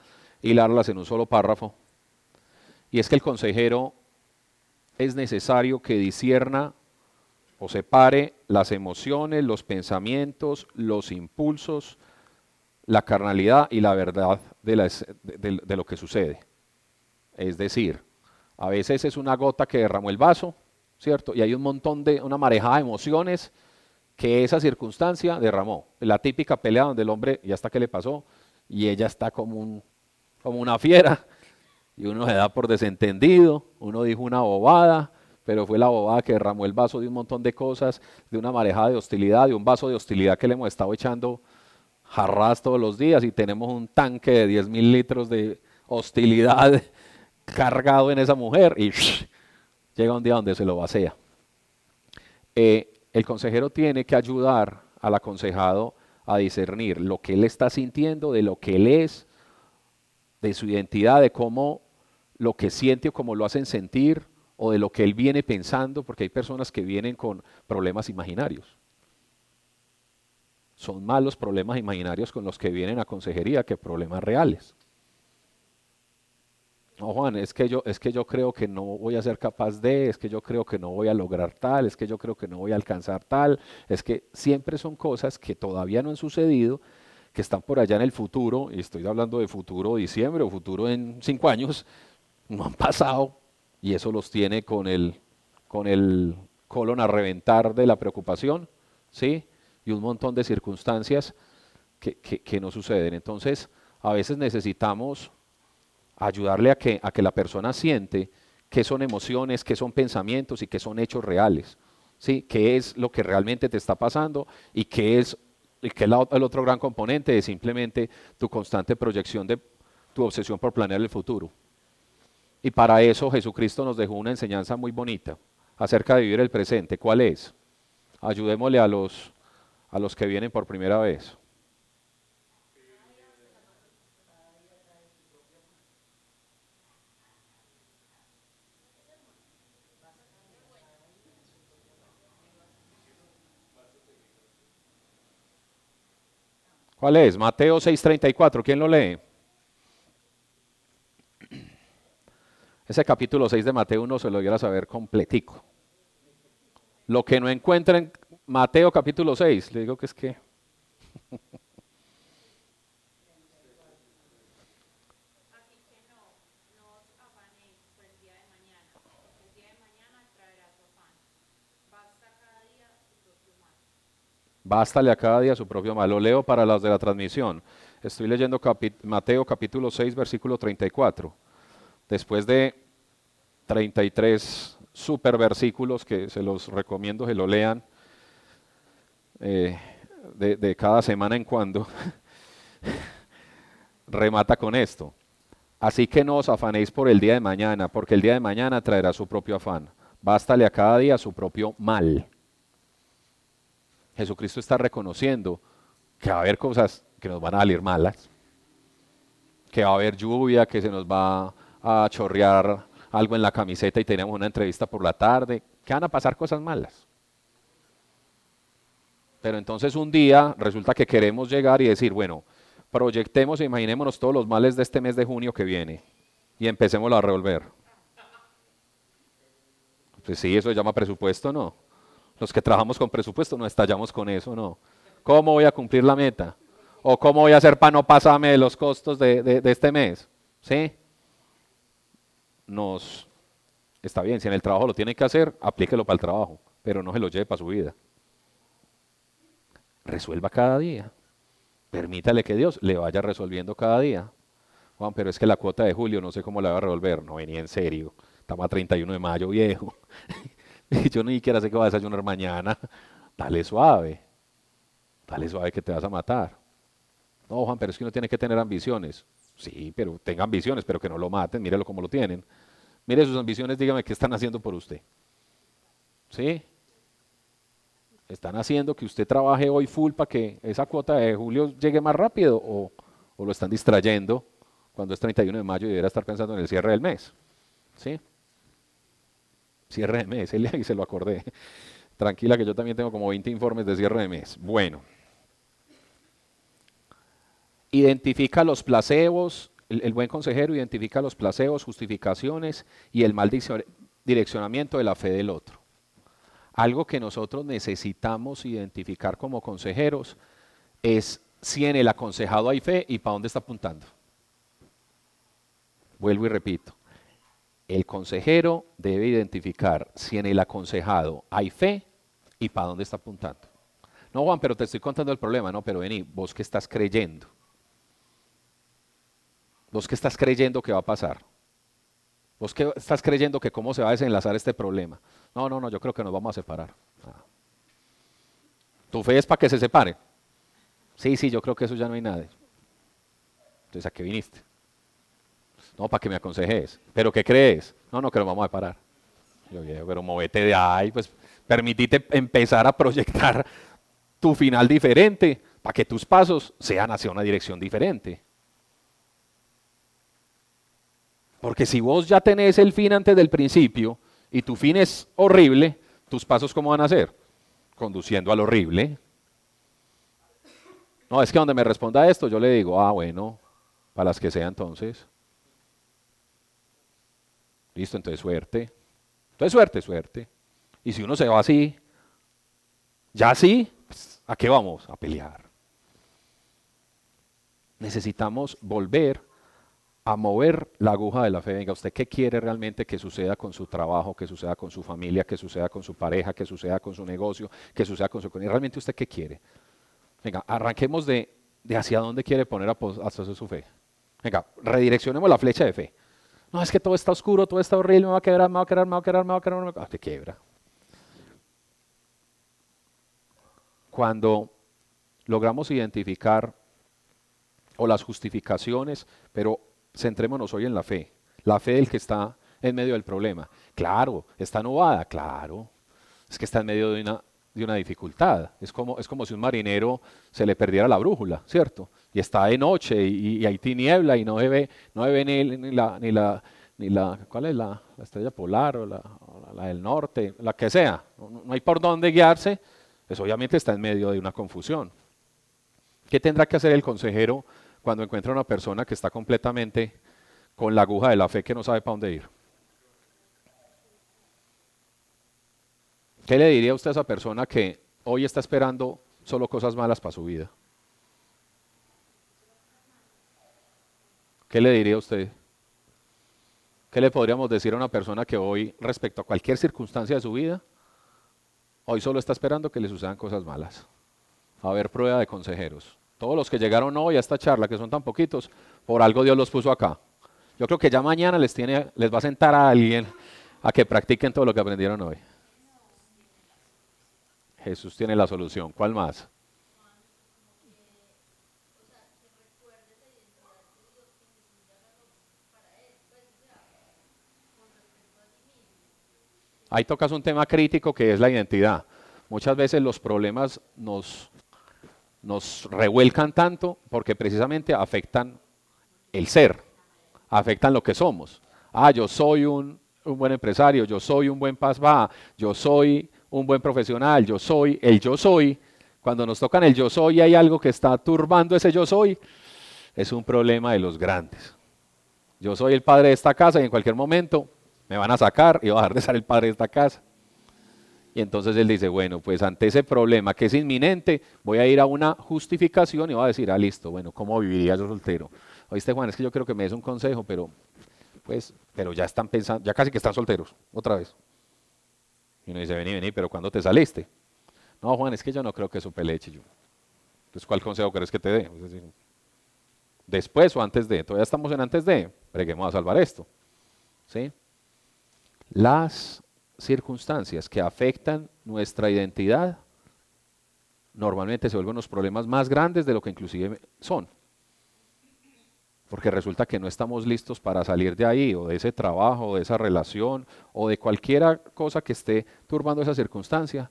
hilarlas en un solo párrafo. Y es que el consejero es necesario que disierna o separe las emociones, los pensamientos, los impulsos, la carnalidad y la verdad de, de, lo que sucede. Es decir, a veces es una gota que derramó el vaso, ¿cierto? Y hay un montón de, una marejada de emociones que esa circunstancia derramó. La típica pelea donde el hombre ya está que le pasó y ella está como, un, como una fiera y uno se da por desentendido, uno dijo una bobada, pero fue la bobada que derramó el vaso de un montón de cosas, de una marejada de hostilidad, de un vaso de hostilidad que le hemos estado echando jarras todos los días y tenemos un tanque de 10 mil litros de hostilidad [LAUGHS] cargado en esa mujer y [LAUGHS] llega un día donde se lo vacía. Eh, el consejero tiene que ayudar al aconsejado a discernir lo que él está sintiendo, de lo que él es, de su identidad, de cómo lo que siente o cómo lo hacen sentir, o de lo que él viene pensando, porque hay personas que vienen con problemas imaginarios. Son más los problemas imaginarios con los que vienen a consejería que problemas reales. No, Juan, es que, yo, es que yo creo que no voy a ser capaz de, es que yo creo que no voy a lograr tal, es que yo creo que no voy a alcanzar tal, es que siempre son cosas que todavía no han sucedido, que están por allá en el futuro, y estoy hablando de futuro diciembre o futuro en cinco años, no han pasado, y eso los tiene con el, con el colon a reventar de la preocupación, ¿sí? y un montón de circunstancias que, que, no suceden. Entonces, a veces necesitamos ayudarle a que, a que la persona siente qué son emociones, qué son pensamientos y qué son hechos reales. ¿sí? ¿Qué es lo que realmente te está pasando y qué es, y qué es el otro gran componente de simplemente tu constante proyección de tu obsesión por planear el futuro? Y para eso Jesucristo nos dejó una enseñanza muy bonita acerca de vivir el presente. ¿Cuál es? Ayudémosle a los a los que vienen por primera vez. ¿Cuál es? Mateo 6:34. ¿Quién lo lee? Ese capítulo 6 de Mateo uno se lo diera saber completico. Lo que no encuentren Mateo capítulo 6, le digo que es que... Así que no, no os afanéis por el día de mañana, porque el día de mañana traerá su afán. Basta cada día su propio mal. Bástale a cada día su propio mal. Lo leo para las de la transmisión. Estoy leyendo Mateo capítulo 6, versículo 34. Después de 33 super versículos que se los recomiendo que lo lean eh, de, cada semana en cuando, [LAUGHS] remata con esto. Así que no os afanéis por el día de mañana, porque el día de mañana traerá su propio afán. Bástale a cada día su propio mal. Jesucristo está reconociendo que va a haber cosas que nos van a salir malas, que va a haber lluvia, que se nos va a chorrear algo en la camiseta y tenemos una entrevista por la tarde, que van a pasar cosas malas. Pero entonces un día resulta que queremos llegar y decir, bueno, proyectemos e imaginémonos todos los males de este mes de junio que viene y empecemos a revolver. Pues sí, eso se llama presupuesto, ¿no? Los que trabajamos con presupuesto no estallamos con eso, ¿no? ¿Cómo voy a cumplir la meta? ¿O cómo voy a hacer para no pasarme de los costos de, de este mes? ¿Sí? Nos... Está bien, si en el trabajo lo tiene que hacer, aplíquelo para el trabajo, pero no se lo lleve para su vida resuelva cada día. Permítale que Dios le vaya resolviendo cada día. Juan, pero es que la cuota de julio no sé cómo la va a resolver. No venía en serio. Estamos a 31 de mayo, viejo. [LAUGHS] [LAUGHS] Yo ni siquiera sé qué va a desayunar mañana. Dale suave. Dale suave que te vas a matar. No, Juan, pero es que uno tiene que tener ambiciones. Sí, pero tenga ambiciones, pero que no lo maten. Mírelo como lo tienen. Mire sus ambiciones, dígame qué están haciendo por usted. ¿Sí? están haciendo que usted trabaje hoy full para que esa cuota de julio llegue más rápido o, o lo están distrayendo cuando es 31 de mayo y debería estar pensando en el cierre del mes. ¿Sí? Cierre de mes, y se lo acordé. Tranquila que yo también tengo como 20 informes de cierre de mes. Bueno. Identifica los placebos, el, buen consejero identifica los placebos, justificaciones y el mal direccionamiento de la fe del otro. Algo que nosotros necesitamos identificar como consejeros es si en el aconsejado hay fe y para dónde está apuntando. Vuelvo y repito. El consejero debe identificar si en el aconsejado hay fe y para dónde está apuntando. No, Juan, pero te estoy contando el problema. No, pero vení, vos que estás creyendo. Vos que estás creyendo que va a pasar. Vos que estás creyendo que cómo se va a desenlazar este problema. No, no, no, yo creo que nos vamos a separar. Tu fe es para que se separe. Sí, sí, yo creo que eso ya no hay nada. Entonces, ¿a qué viniste? No, para que me aconsejes. ¿Pero qué crees? No, no, que nos vamos a parar. Yo, pero movete de ahí, pues permitite empezar a proyectar tu final diferente para que tus pasos sean hacia una dirección diferente. Porque si vos ya tenés el fin antes del principio y tu fin es horrible, tus pasos cómo van a ser? Conduciendo al horrible. No, es que donde me responda esto, yo le digo, ah, bueno, para las que sea entonces. Listo, entonces suerte. Entonces suerte, suerte. Y si uno se va así, ya así, pues, ¿a qué vamos? A pelear. Necesitamos volver a mover la aguja de la fe. Venga, ¿usted qué quiere realmente que suceda con su trabajo, que suceda con su familia, que suceda con su pareja, que suceda con su negocio, que suceda con su... ¿Realmente usted qué quiere? Venga, arranquemos de, hacia dónde quiere poner a su fe. Venga, redireccionemos la flecha de fe. No, es que todo está oscuro, todo está horrible, me va a quebrar, me va a quebrar, me va a quebrar, me va a quebrar. Me va a... Ah, te quiebra. Cuando logramos identificar o las justificaciones, pero centrémonos hoy en la fe, la fe del que está en medio del problema. Claro, está nubada, claro, es que está en medio de una, de una dificultad. Es como, es como si un marinero se le perdiera la brújula, ¿cierto? Y está de noche y, hay tiniebla y no ve, no ve ni, la, ni, la, ni la, ¿cuál es la, estrella polar o la, la, del norte, la que sea, no, hay por dónde guiarse, pues obviamente está en medio de una confusión. ¿Qué tendrá que hacer el consejero cuando encuentra una persona que está completamente con la aguja de la fe que no sabe para dónde ir? ¿Qué le diría usted a esa persona que hoy está esperando solo cosas malas para su vida? ¿Qué le diría a usted? ¿Qué le podríamos decir a una persona que hoy, respecto a cualquier circunstancia de su vida, hoy solo está esperando que le sucedan cosas malas? A ver, prueba de consejeros. Todos los que llegaron hoy a esta charla, que son tan poquitos, por algo Dios los puso acá. Yo creo que ya mañana les, tiene, les va a sentar a alguien a que practiquen todo lo que aprendieron hoy. Jesús tiene la solución. ¿Cuál más? Ahí tocas un tema crítico que es la identidad. Muchas veces los problemas nos, nos revuelcan tanto porque precisamente afectan el ser, afectan lo que somos. Ah, yo soy un, buen empresario, yo soy un buen pasba, yo soy un buen profesional, yo soy el yo soy. Cuando nos tocan el yo soy hay algo que está turbando ese yo soy, es un problema de los grandes. Yo soy el padre de esta casa y en cualquier momento me van a sacar y va a dejar de ser el padre de esta casa. Y entonces él dice, bueno, pues ante ese problema que es inminente, voy a ir a una justificación y voy a decir, ah, listo, bueno, ¿cómo viviría yo soltero? Oíste, Juan, es que yo creo que me des un consejo, pero, pues, pero ya están pensando, ya casi que están solteros, otra vez. Y uno dice, vení, vení, pero ¿cuándo te saliste? No, Juan, es que yo no creo que eso peleche yo. Entonces, ¿cuál consejo querés que te dé? después o antes de, todavía estamos en antes de, preguemos a salvar esto. ¿Sí? Las circunstancias que afectan nuestra identidad normalmente se vuelven los problemas más grandes de lo que inclusive son. Porque resulta que no estamos listos para salir de ahí, o de ese trabajo, o de esa relación, o de cualquier cosa que esté turbando esa circunstancia,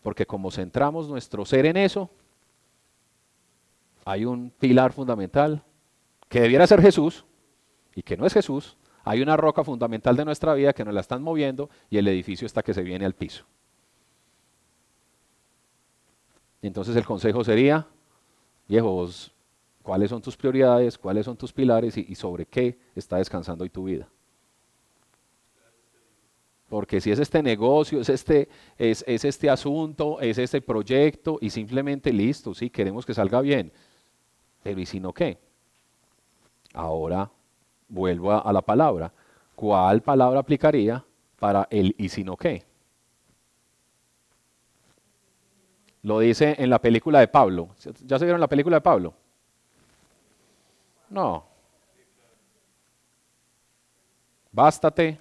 Porque como centramos nuestro ser en eso, hay un pilar fundamental que debiera ser Jesús y que no es Jesús. Hay una roca fundamental de nuestra vida que nos la están moviendo y el edificio está que se viene al piso. Entonces el consejo sería, viejo, ¿cuáles son tus prioridades? ¿Cuáles son tus pilares? Y, sobre qué está descansando hoy tu vida. Porque si es este negocio, es este, es, es este asunto, es este proyecto y simplemente listo, sí, queremos que salga bien. Pero ¿y si no qué? Ahora vuelvo a, a la palabra. ¿Cuál palabra aplicaría para el y si no qué? Lo dice en la película de Pablo. ¿Ya se vieron la película de Pablo? No. Bástate.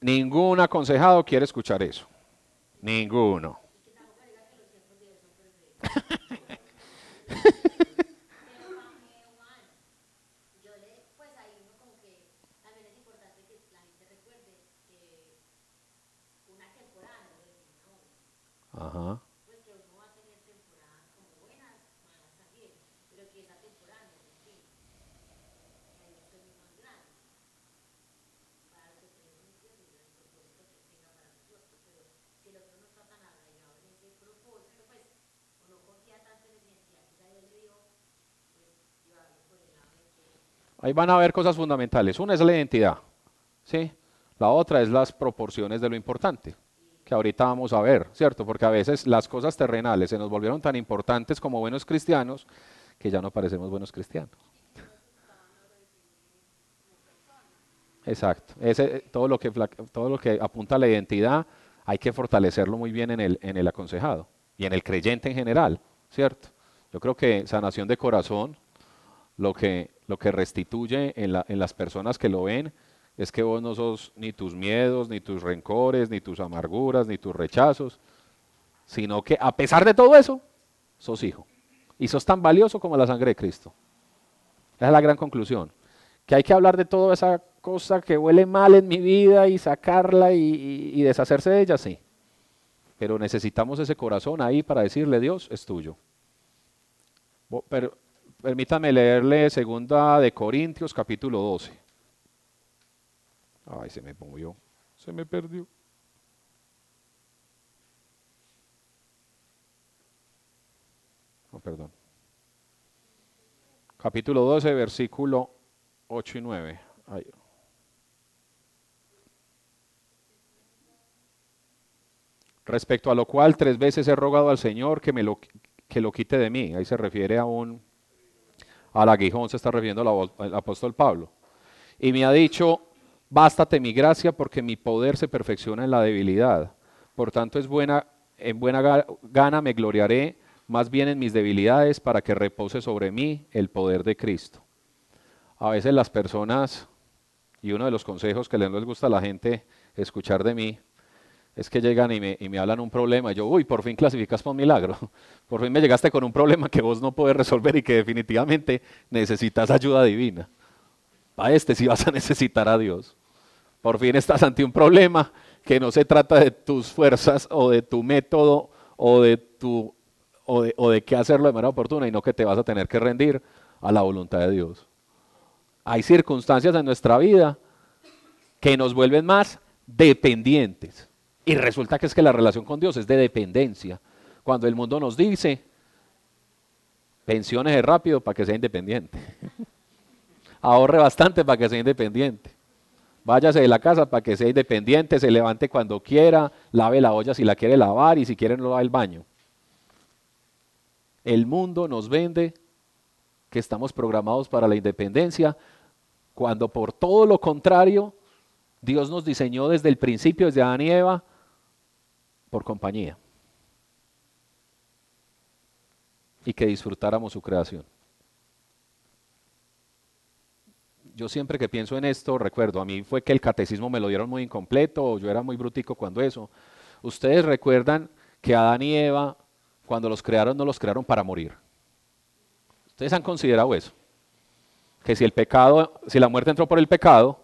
Ningún aconsejado quiere escuchar eso. Ninguno. [LAUGHS] [LAUGHS] Yo le, pues ahí uno como que también es importante que la gente recuerde que una temporada no es una hora. Ajá. Pues que uno va a tener temporadas como buenas, malas también, pero que esa temporada no es el fin. Que hay un premio más grande para lo que tenemos en Dios y el propósito que tenga para nosotros. Pero si el otro no está tan arraigado en ese propósito, pues o no confía tanto en esa identidad que ya Dios le dio, pues llevarlo por el lado de que Ahí van a ver cosas fundamentales. Una es la identidad, ¿sí? La otra es las proporciones de lo importante, que ahorita vamos a ver, ¿cierto? Porque a veces las cosas terrenales se nos volvieron tan importantes como buenos cristianos que ya no parecemos buenos cristianos. Exacto. Ese, todo, lo que, todo lo que apunta a la identidad hay que fortalecerlo muy bien en el, en el aconsejado y en el creyente en general, ¿cierto? Yo creo que sanación de corazón, lo que, lo que restituye en, la- en las personas que lo ven es que vos no sos ni tus miedos, ni tus rencores, ni tus amarguras, ni tus rechazos, sino que a pesar de todo eso, sos hijo. Y sos tan valioso como la sangre de Cristo. Esa es la gran conclusión. Que hay que hablar de toda esa cosa que huele mal en mi vida y sacarla y, y- deshacerse de ella, sí. Pero necesitamos ese corazón ahí para decirle, Dios es tuyo. Pero, permítame leerle segunda de Corintios capítulo 12. Ay, se me movió. Se me perdió. Oh, perdón. Capítulo 12, versículo 8 y 9. Ay. Respecto a lo cual tres veces he rogado al Señor que me lo, que lo quite de mí. Ahí se refiere a un al aguijón, se está refiriendo al apóstol Pablo. Y me ha dicho, bástate mi gracia porque mi poder se perfecciona en la debilidad. Por tanto, es buena, en buena ga- gana me gloriaré más bien en mis debilidades para que repose sobre mí el poder de Cristo. A veces las personas, y uno de los consejos que les gusta a la gente escuchar de mí, es que llegan y me, y me hablan un problema. y Yo, uy, por fin clasificas por un milagro. [LAUGHS] Por fin me llegaste con un problema que vos no puedes resolver y que definitivamente necesitas ayuda divina. Para este sí vas a necesitar a Dios. Por fin estás ante un problema que no se trata de tus fuerzas o de tu método o de tu o de, o de qué hacerlo de manera oportuna y no que te vas a tener que rendir a la voluntad de Dios. Hay circunstancias en nuestra vida que nos vuelven más dependientes. Y resulta que es que la relación con Dios es de dependencia. Cuando el mundo nos dice, pensiones rápido para que sea independiente. [LAUGHS] Ahorre bastante para que sea independiente. Váyase de la casa para que sea independiente, se levante cuando quiera, lave la olla si la quiere lavar y si quiere no lava el baño. El mundo nos vende que estamos programados para la independencia, cuando por todo lo contrario, Dios nos diseñó desde el principio, desde Adán y Eva, por compañía. Y que disfrutáramos su creación. Yo siempre que pienso en esto, recuerdo, a mí fue que el catecismo me lo dieron muy incompleto, o yo era muy brutico cuando eso. Ustedes recuerdan que Adán y Eva, cuando los crearon, no los crearon para morir. Ustedes han considerado eso. Que si el pecado, si la muerte entró por el pecado,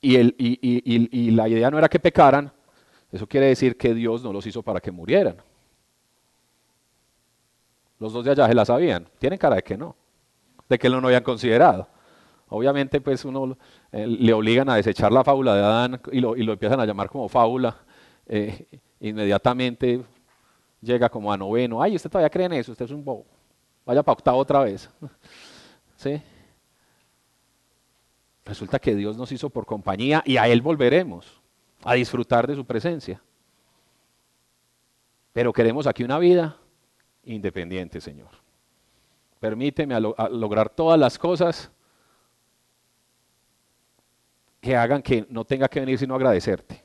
y, y la idea no era que pecaran, eso quiere decir que Dios no los hizo para que murieran. Los dos de allá se la sabían. Tienen cara de que no, de que lo no habían considerado. Obviamente, pues uno eh, le obligan a desechar la fábula de Adán y lo, y lo empiezan a llamar como fábula. Eh, inmediatamente llega como a noveno. Ay, usted todavía cree en eso, usted es un bobo. Vaya para octavo otra vez. [LAUGHS] ¿Sí? Resulta que Dios nos hizo por compañía y a Él volveremos a disfrutar de su presencia. Pero queremos aquí una vida independiente, Señor. Permíteme lograr todas las cosas que hagan que no tenga que venir sino agradecerte.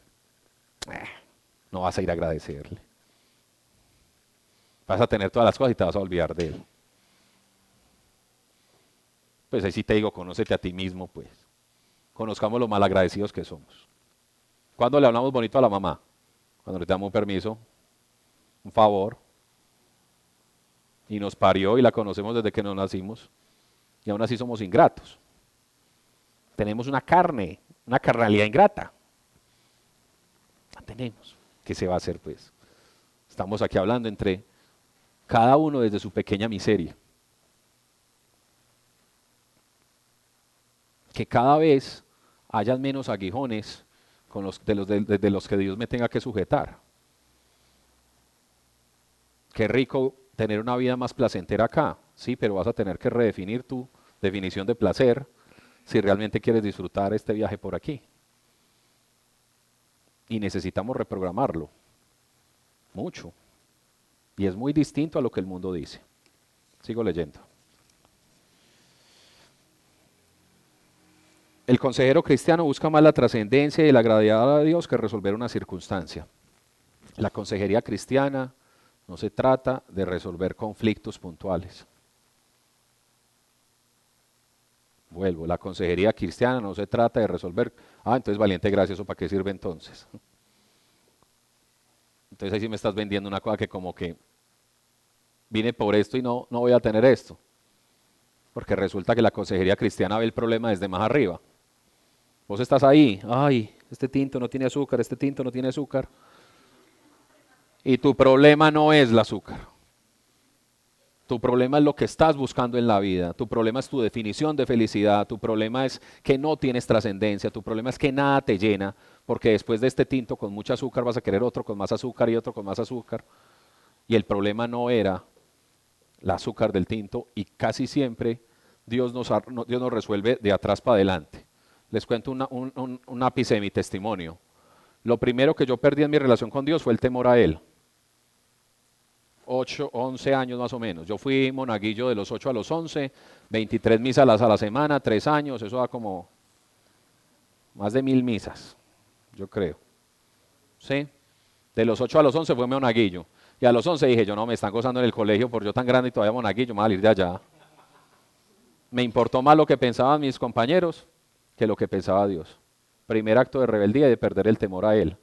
Eh, no vas a ir a agradecerle. Vas a tener todas las cosas y te vas a olvidar de él. Pues ahí sí te digo, conócete a ti mismo, pues. Conozcamos lo malagradecidos que somos. ¿Cuándo le hablamos bonito a la mamá? Cuando le damos un permiso, un favor. Y nos parió y la conocemos desde que nos nacimos. Y aún así somos ingratos. Tenemos una carne, una carnalidad ingrata. La tenemos. ¿Qué se va a hacer pues? Estamos aquí hablando entre cada uno desde su pequeña miseria. Que cada vez hayan menos aguijones de, los, de, los que Dios me tenga que sujetar. Qué rico tener una vida más placentera acá, sí, pero vas a tener que redefinir tu definición de placer si realmente quieres disfrutar este viaje por aquí. Y necesitamos reprogramarlo, mucho. Y es muy distinto a lo que el mundo dice. Sigo leyendo. El consejero cristiano busca más la trascendencia y la gravedad de Dios que resolver una circunstancia. La consejería cristiana no se trata de resolver conflictos puntuales. Vuelvo, la consejería cristiana no se trata de resolver, ah, entonces valiente gracias, ¿eso para qué sirve entonces? [LAUGHS] Entonces ahí sí me estás vendiendo una cosa que como que vine por esto y no, no voy a tener esto. Porque resulta que la consejería cristiana ve el problema desde más arriba. Vos estás ahí, ay, este tinto no tiene azúcar, este tinto no tiene azúcar. Y tu problema no es el azúcar. Tu problema es lo que estás buscando en la vida. Tu problema es tu definición de felicidad. Tu problema es que no tienes trascendencia. Tu problema es que nada te llena. Porque después de este tinto con mucho azúcar vas a querer otro con más azúcar y otro con más azúcar. Y el problema no era el azúcar del tinto. Y casi siempre Dios nos, Dios nos resuelve de atrás para adelante. Les cuento un, ápice de mi testimonio. Lo primero que yo perdí en mi relación con Dios fue el temor a Él. 8, 11 años más o menos. Yo fui monaguillo de los 8 a los 11, 23 misas a la semana, 3 años, eso da como más de mil misas, yo creo. ¿Sí? De los 8 a los 11 fue monaguillo. Y a los 11 dije, yo no, me están gozando en el colegio por yo tan grande y todavía monaguillo, me voy a salir de allá. Me importó más lo que pensaban mis compañeros que lo que pensaba Dios. Primer acto de rebeldía y de perder el temor a Él.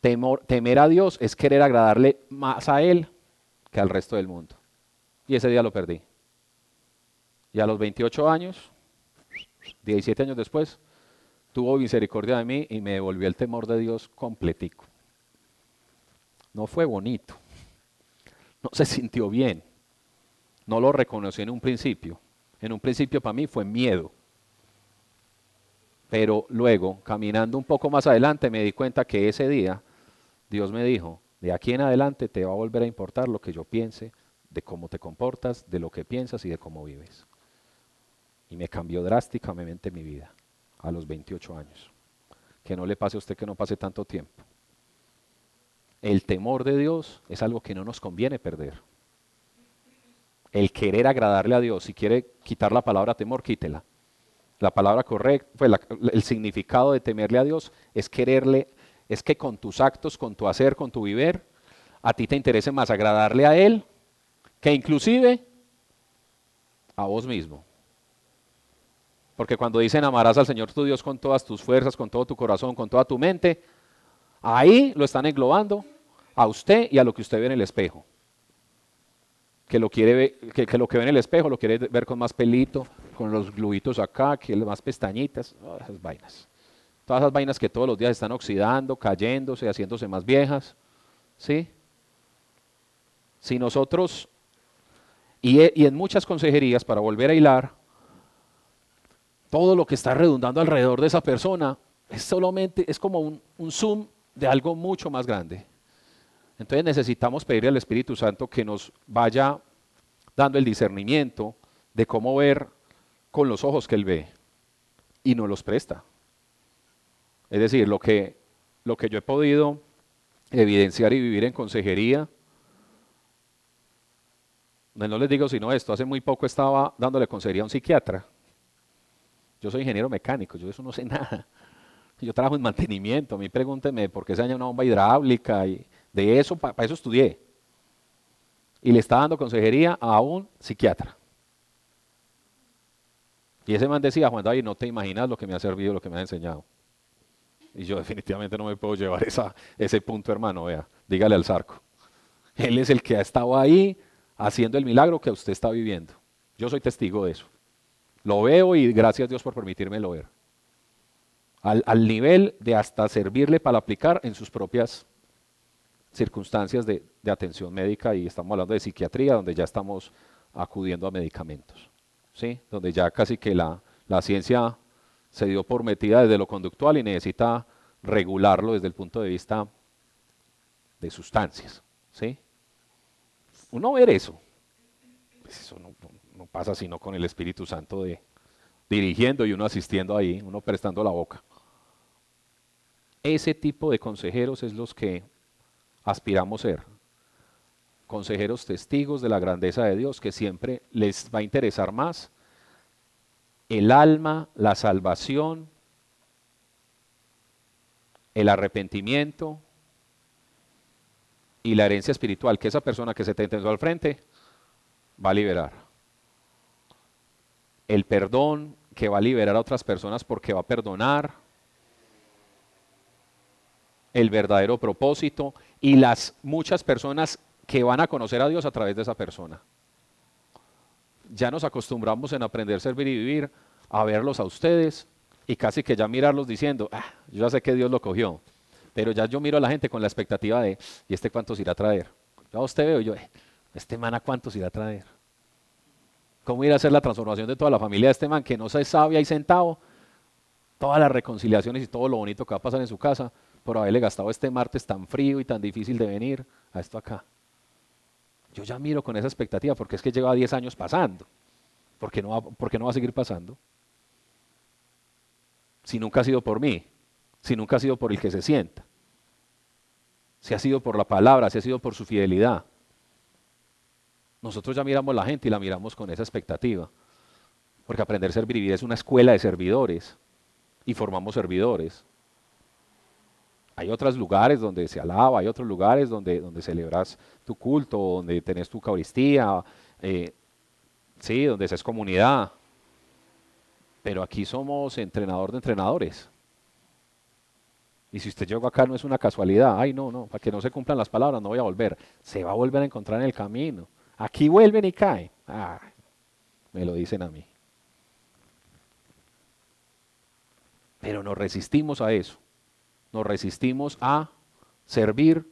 Temor, temer a Dios es querer agradarle más a Él que al resto del mundo. Y ese día lo perdí. Y a los 28 años, 17 años después, tuvo misericordia de mí y me devolvió el temor de Dios completico. No fue bonito. No se sintió bien. No lo reconocí en un principio. En un principio para mí fue miedo. Pero luego, caminando un poco más adelante, me di cuenta que ese día Dios me dijo, de aquí en adelante te va a volver a importar lo que yo piense, de cómo te comportas, de lo que piensas y de cómo vives. Y me cambió drásticamente mi vida a los 28 años. Que no le pase a usted que no pase tanto tiempo. El temor de Dios es algo que no nos conviene perder. El querer agradarle a Dios, si quiere quitar la palabra temor, quítela. La palabra correcta, pues el significado de temerle a Dios es quererle, es que con tus actos, con tu hacer, con tu vivir, a ti te interese más agradarle a Él que inclusive a vos mismo. Porque cuando dicen amarás al Señor tu Dios con todas tus fuerzas, con todo tu corazón, con toda tu mente, ahí lo están englobando a usted y a lo que usted ve en el espejo que lo quiere que, lo que ve en el espejo lo quiere ver con más pelito, con los gluitos acá, que más pestañitas, esas vainas. todas esas vainas que todos los días están oxidando, cayéndose, haciéndose más viejas, ¿sí? Si nosotros, y, y en muchas consejerías, para volver a hilar, todo lo que está redundando alrededor de esa persona es solamente, es como un, un zoom de algo mucho más grande. Entonces necesitamos pedirle al Espíritu Santo que nos vaya dando el discernimiento de cómo ver con los ojos que Él ve y no los presta. Es decir, lo que, lo que yo he podido evidenciar y vivir en consejería, no les digo sino esto, hace muy poco estaba dándole consejería a un psiquiatra. Yo soy ingeniero mecánico, yo de eso no sé [LAUGHS] nada. Yo trabajo en mantenimiento, a mí pregúnteme por qué se daña una bomba hidráulica y de eso, para eso estudié. Y le estaba dando consejería a un psiquiatra. Y ese man decía, Juan David, no te imaginas lo que me ha servido, lo que me ha enseñado. Y yo definitivamente no me puedo llevar ese punto, hermano, vea, dígale al zarco. Él es el que ha estado ahí haciendo el milagro que usted está viviendo. Yo soy testigo de eso. Lo veo y gracias a Dios por permitírmelo ver. Al, al nivel de hasta servirle para aplicar en sus propias circunstancias de, atención médica y estamos hablando de psiquiatría, donde ya estamos acudiendo a medicamentos, ¿sí? donde ya casi que la, la ciencia se dio por metida desde lo conductual y necesita regularlo desde el punto de vista de sustancias. ¿sí? Uno ver eso, pues eso no, no, pasa sino con el Espíritu Santo de dirigiendo y uno asistiendo ahí, uno prestando la boca. Ese tipo de consejeros es los que aspiramos ser consejeros testigos de la grandeza de Dios, que siempre les va a interesar más el alma, la salvación, el arrepentimiento y la herencia espiritual que esa persona que se te intentó al frente va a liberar. El perdón que va a liberar a otras personas porque va a perdonar. El verdadero propósito y las muchas personas que van a conocer a Dios a través de esa persona. Ya nos acostumbramos en aprender, a servir y vivir a verlos a ustedes y casi que ya mirarlos diciendo, ah, yo ya sé que Dios lo cogió, pero ya yo miro a la gente con la expectativa de, ¿y este cuántos irá a traer? Yo a usted veo, yo, eh, este man a cuántos irá a traer. ¿Cómo irá a ser la transformación de toda la familia de este man que no se sabe ahí sentado? Todas las reconciliaciones y todo lo bonito que va a pasar en su casa, por haberle gastado este martes tan frío y tan difícil de venir a esto acá. Yo ya miro con esa expectativa porque es que lleva 10 años pasando. ¿Por qué, no va, no va a seguir pasando? Si nunca ha sido por mí, si nunca ha sido por el que se sienta, si ha sido por la palabra, si ha sido por su fidelidad. Nosotros ya miramos la gente y la miramos con esa expectativa. Porque aprender a servir es una escuela de servidores y formamos servidores. Hay otros lugares donde se alaba, hay otros lugares donde, donde celebras tu culto, donde tenés tu Eucaristía, eh, sí, donde se es comunidad. Pero aquí somos entrenador de entrenadores. Y si usted llegó acá no es una casualidad, ay no, no, para que no se cumplan las palabras no voy a volver. Se va a volver a encontrar en el camino. Aquí vuelven y caen. me lo dicen a mí. Pero nos resistimos a eso nos resistimos a servir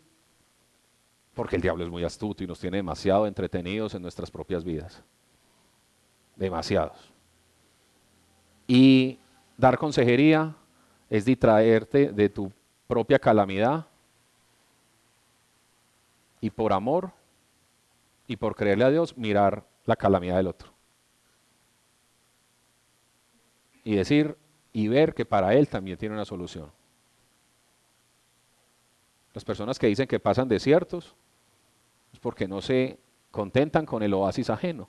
porque el diablo es muy astuto y nos tiene demasiado entretenidos en nuestras propias vidas. Demasiados. Y dar consejería es distraerte de tu propia calamidad y por amor y por creerle a Dios mirar la calamidad del otro. Y decir y ver que para él también tiene una solución. Las personas que dicen que pasan desiertos es porque no se contentan con el oasis ajeno.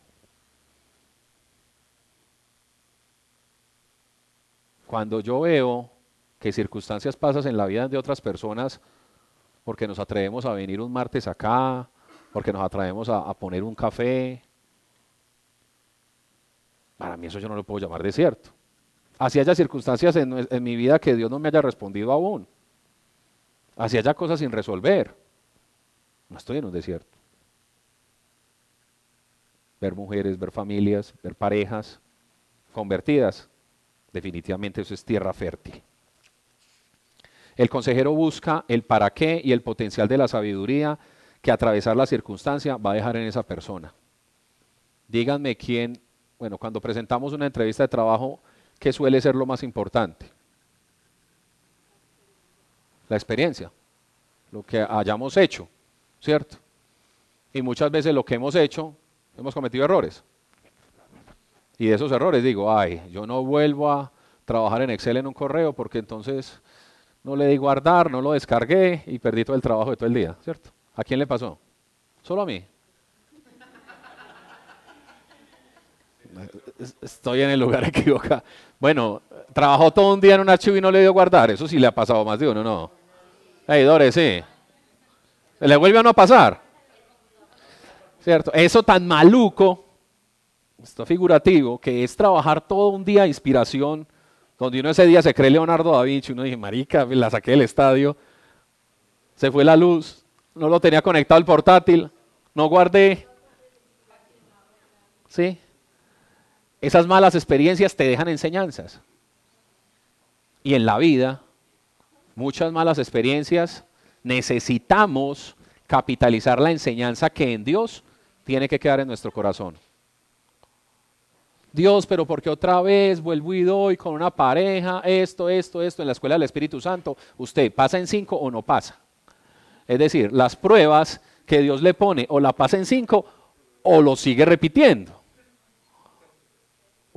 Cuando yo veo que circunstancias pasan en la vida de otras personas, porque nos atrevemos a venir un martes acá, porque nos atrevemos a, poner un café, para mí eso yo no lo puedo llamar desierto. Así haya circunstancias en mi vida que Dios no me haya respondido aún hacia allá cosas sin resolver. No estoy en un desierto. Ver mujeres, ver familias, ver parejas convertidas, definitivamente eso es tierra fértil. El consejero busca el para qué y el potencial de la sabiduría que atravesar la circunstancia va a dejar en esa persona. Díganme quién, bueno, cuando presentamos una entrevista de trabajo, ¿qué suele ser lo más importante? La experiencia, lo que hayamos hecho, ¿cierto? Y muchas veces lo que hemos hecho, hemos cometido errores. Y de esos errores digo, ay, yo no vuelvo a trabajar en Excel en un correo porque entonces no le di guardar, no lo descargué y perdí todo el trabajo de todo el día, ¿cierto? ¿A quién le pasó? Solo a mí. [LAUGHS] Estoy en el lugar [LAUGHS] equivocado. Bueno, trabajó todo un día en un archivo y no le dio guardar. Eso sí le ha pasado más de uno, ¿no? Hey, Dore, sí. ¿Le vuelve a no pasar? ¿Cierto? Eso tan maluco, esto figurativo, que es trabajar todo un día inspiración donde uno ese día se cree Leonardo da Vinci, uno dice, marica, la saqué del estadio, se fue la luz, no lo tenía conectado al portátil, no guardé. ¿Sí? Esas malas experiencias te dejan enseñanzas. Y en la vida, muchas malas experiencias, necesitamos capitalizar la enseñanza que en Dios tiene que quedar en nuestro corazón. Dios, pero porque otra vez vuelvo y doy con una pareja, esto, esto, esto, en la escuela del Espíritu Santo, usted pasa en cinco o no pasa. Es decir, las pruebas que Dios le pone o la pasa en cinco o lo sigue repitiendo.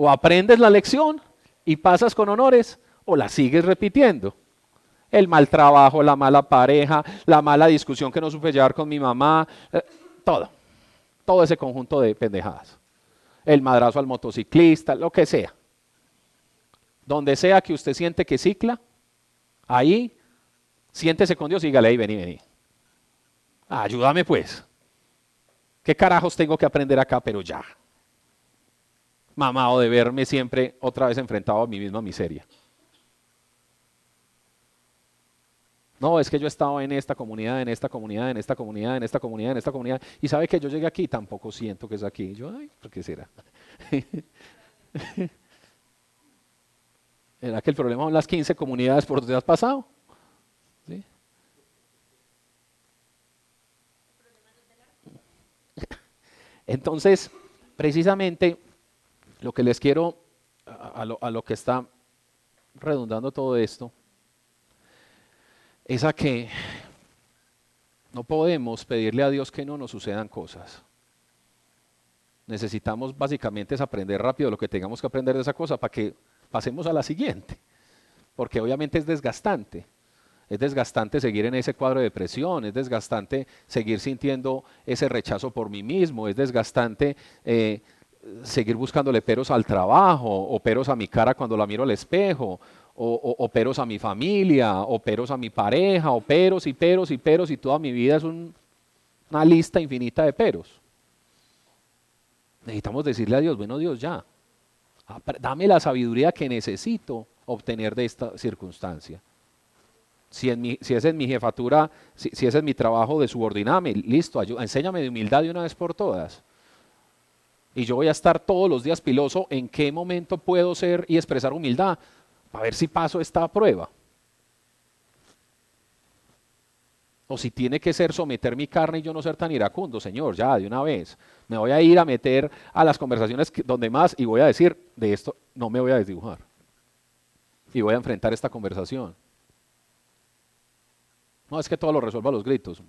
O aprendes la lección y pasas con honores o la sigues repitiendo. El mal trabajo, la mala pareja, la mala discusión que no supe llevar con mi mamá, eh, todo. Todo ese conjunto de pendejadas el madrazo al motociclista, lo que sea. Donde sea que usted siente que cicla, ahí siéntese con Dios y dígale, ahí vení, vení. ayúdame pues. ¿Qué carajos tengo que aprender acá? Pero ya. Mamado de verme siempre otra vez enfrentado a mi misma miseria. No, es que yo he estado en esta comunidad, en esta comunidad, en esta comunidad, en esta comunidad, en esta comunidad. Y sabe que yo llegué aquí, tampoco siento que es aquí. Yo, ay, ¿por qué será? [LAUGHS] ¿Era que el problema son las 15 comunidades por donde has pasado? [LAUGHS] Entonces, precisamente lo que les quiero, a lo, que está redundando todo esto, es a que no podemos pedirle a Dios que no nos sucedan cosas. Necesitamos básicamente es aprender rápido lo que tengamos que aprender de esa cosa para que pasemos a la siguiente. Porque obviamente es desgastante. Es desgastante seguir en ese cuadro de depresión, es desgastante seguir sintiendo ese rechazo por mí mismo, es desgastante eh, seguir buscándole peros al trabajo o peros a mi cara cuando la miro al espejo o, peros a mi familia, o peros a mi pareja, o peros y peros y peros, y toda mi vida es una lista infinita de peros. Necesitamos decirle a Dios, bueno Dios, ya, dame la sabiduría que necesito obtener de esta circunstancia. Si, en mi, si es mi jefatura, si, ese es mi trabajo de subordinarme, listo, enséñame de humildad de una vez por todas. Y yo voy a estar todos los días piloso en qué momento puedo ser y expresar humildad a ver si paso esta prueba. O si tiene que ser someter mi carne y yo no ser tan iracundo, Señor, ya de una vez. Me voy a ir a meter a las conversaciones donde más y voy a decir, de esto no me voy a desdibujar. Y voy a enfrentar esta conversación. No es que todo lo resuelva a los gritos.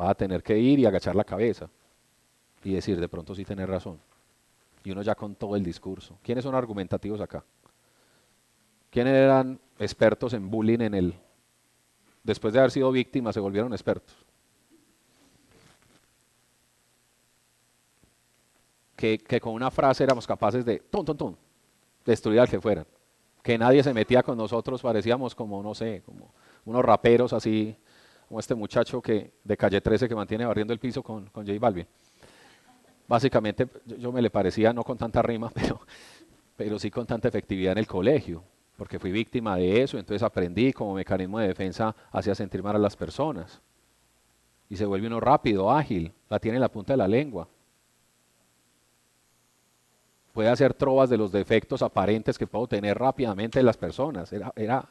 Va a tener que ir y agachar la cabeza y decir, de pronto sí tener razón. Y uno ya con todo el discurso. ¿Quiénes son argumentativos acá? ¿Quiénes eran expertos en bullying en el... Después de haber sido víctimas se volvieron expertos. Que, con una frase éramos capaces de, ton, ton, ton, destruir al que fueran. Que nadie se metía con nosotros, parecíamos como, no sé, como unos raperos así, como este muchacho que, de calle 13 que mantiene barriendo el piso con, con J Balvin. Básicamente yo, me le parecía, no con tanta rima, [LAUGHS] pero, pero sí con tanta efectividad en el colegio porque fui víctima de eso, entonces aprendí como mecanismo de defensa hacia sentir mal a las personas. Y se vuelve uno rápido, ágil, la tiene en la punta de la lengua. Puede hacer trovas de los defectos aparentes que puedo tener rápidamente en las personas. Era, era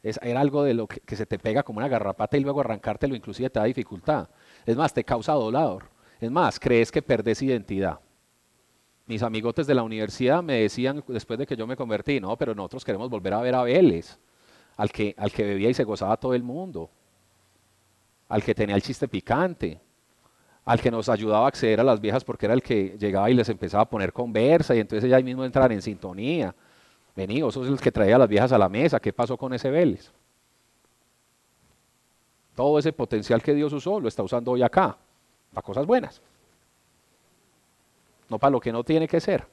era algo de lo que, que se te pega como una garrapata y luego arrancártelo inclusive te da dificultad. Es más, te causa dolor. Es más, crees que perdés identidad. Mis amigotes de la universidad me decían después de que yo me convertí, no, pero nosotros queremos volver a ver a Vélez, al que, al que bebía y se gozaba todo el mundo, al que tenía el chiste picante, al que nos ayudaba a acceder a las viejas porque era el que llegaba y les empezaba a poner conversa y entonces ellas mismo entran en sintonía. Vení, vos sos el que traía a las viejas a la mesa, ¿qué pasó con ese Vélez? Todo ese potencial que Dios usó lo está usando hoy acá, para cosas buenas, no para lo que no tiene que ser.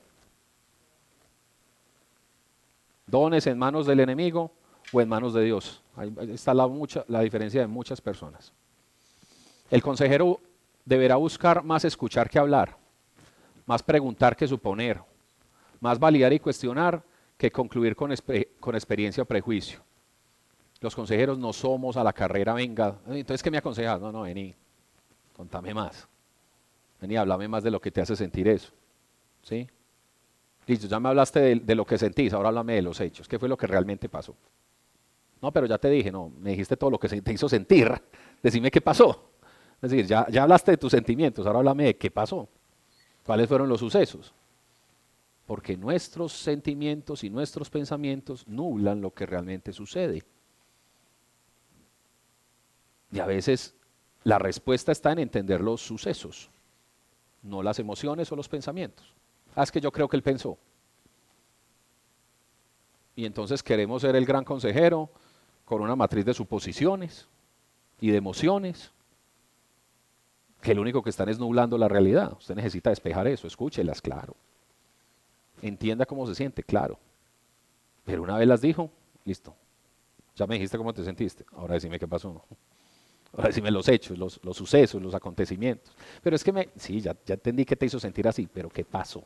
Dones en manos del enemigo o en manos de Dios. Ahí está la, mucha, la diferencia de muchas personas. El consejero deberá buscar más escuchar que hablar, más preguntar que suponer, más validar y cuestionar que concluir con, con experiencia o prejuicio. Los consejeros no somos a la carrera, venga, entonces ¿qué me aconsejas? No, no, vení, contame más. Vení, háblame más de lo que te hace sentir eso. ¿Sí? Listo, ya me hablaste de, lo que sentís, ahora háblame de los hechos. ¿Qué fue lo que realmente pasó? No, pero ya te dije, no, me dijiste todo lo que te hizo sentir. [LAUGHS] Decime qué pasó. Es decir, ya, ya hablaste de tus sentimientos, ahora háblame de qué pasó. ¿Cuáles fueron los sucesos? Porque nuestros sentimientos y nuestros pensamientos nublan lo que realmente sucede. Y a veces la respuesta está en entender los sucesos, no las emociones o los pensamientos. Ah, es que yo creo que él pensó. Y entonces queremos ser el gran consejero con una matriz de suposiciones y de emociones que lo único que están es nublando la realidad. Usted necesita despejar eso, escúchelas, claro. Entienda cómo se siente, claro. Pero una vez las dijo, listo. Ya me dijiste cómo te sentiste, ahora decime qué pasó. [LAUGHS] Ahora decime los hechos, los, los sucesos, los acontecimientos. Pero es que me, sí, ya, ya entendí que te hizo sentir así, pero ¿qué pasó?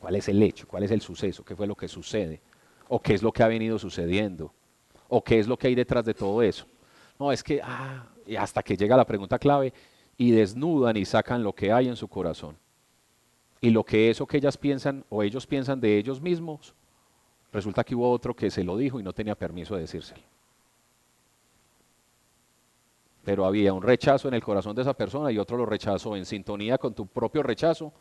¿Cuál es el hecho? ¿Cuál es el suceso? ¿Qué fue lo que sucede? ¿O qué es lo que ha venido sucediendo? ¿O qué es lo que hay detrás de todo eso? No, es que, ah, y hasta que llega la pregunta clave, y desnudan y sacan lo que hay en su corazón. Y lo que eso que ellas piensan o ellos piensan de ellos mismos, resulta que hubo otro que se lo dijo y no tenía permiso de decírselo. Pero había un rechazo en el corazón de esa persona y otro lo rechazó en sintonía con tu propio rechazo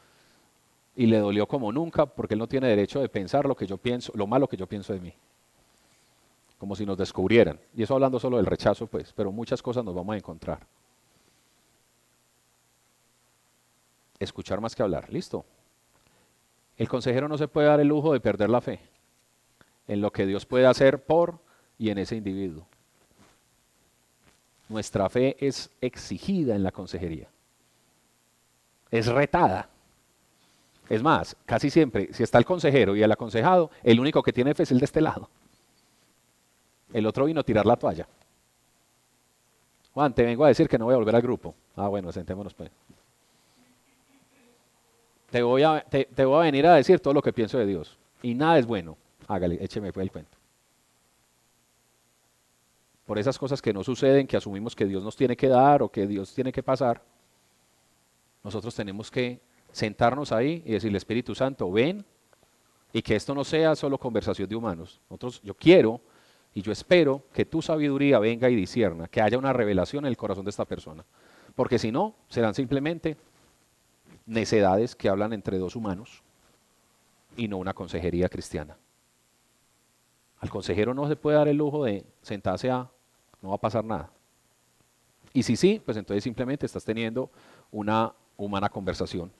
y le dolió como nunca porque él no tiene derecho de pensar lo que yo pienso, lo malo que yo pienso de mí como si nos descubrieran. Y eso hablando solo del rechazo, pues, pero muchas cosas nos vamos a encontrar. Escuchar más que hablar, listo. El consejero no se puede dar el lujo de perder la fe en lo que Dios puede hacer por y en ese individuo. Nuestra fe es exigida en la consejería. Es retada. Es más, casi siempre, si está el consejero y el aconsejado, el único que tiene fe es el de este lado. El otro vino a tirar la toalla. Juan, te vengo a decir que no voy a volver al grupo. Ah, bueno, sentémonos pues. Te voy, a, te, voy a venir a decir todo lo que pienso de Dios. Y nada es bueno. Hágale, écheme el cuento. Por esas cosas que no suceden, que asumimos que Dios nos tiene que dar o que Dios tiene que pasar, nosotros tenemos que sentarnos ahí y decirle, Espíritu Santo, ven, y que esto no sea solo conversación de humanos. Nosotros, yo quiero y yo espero que tu sabiduría venga y disierna, que haya una revelación en el corazón de esta persona. Porque si no, serán simplemente necedades que hablan entre dos humanos y no una consejería cristiana. Al consejero no se puede dar el lujo de sentarse a, no va a pasar nada. Y si sí, pues entonces simplemente estás teniendo una humana conversación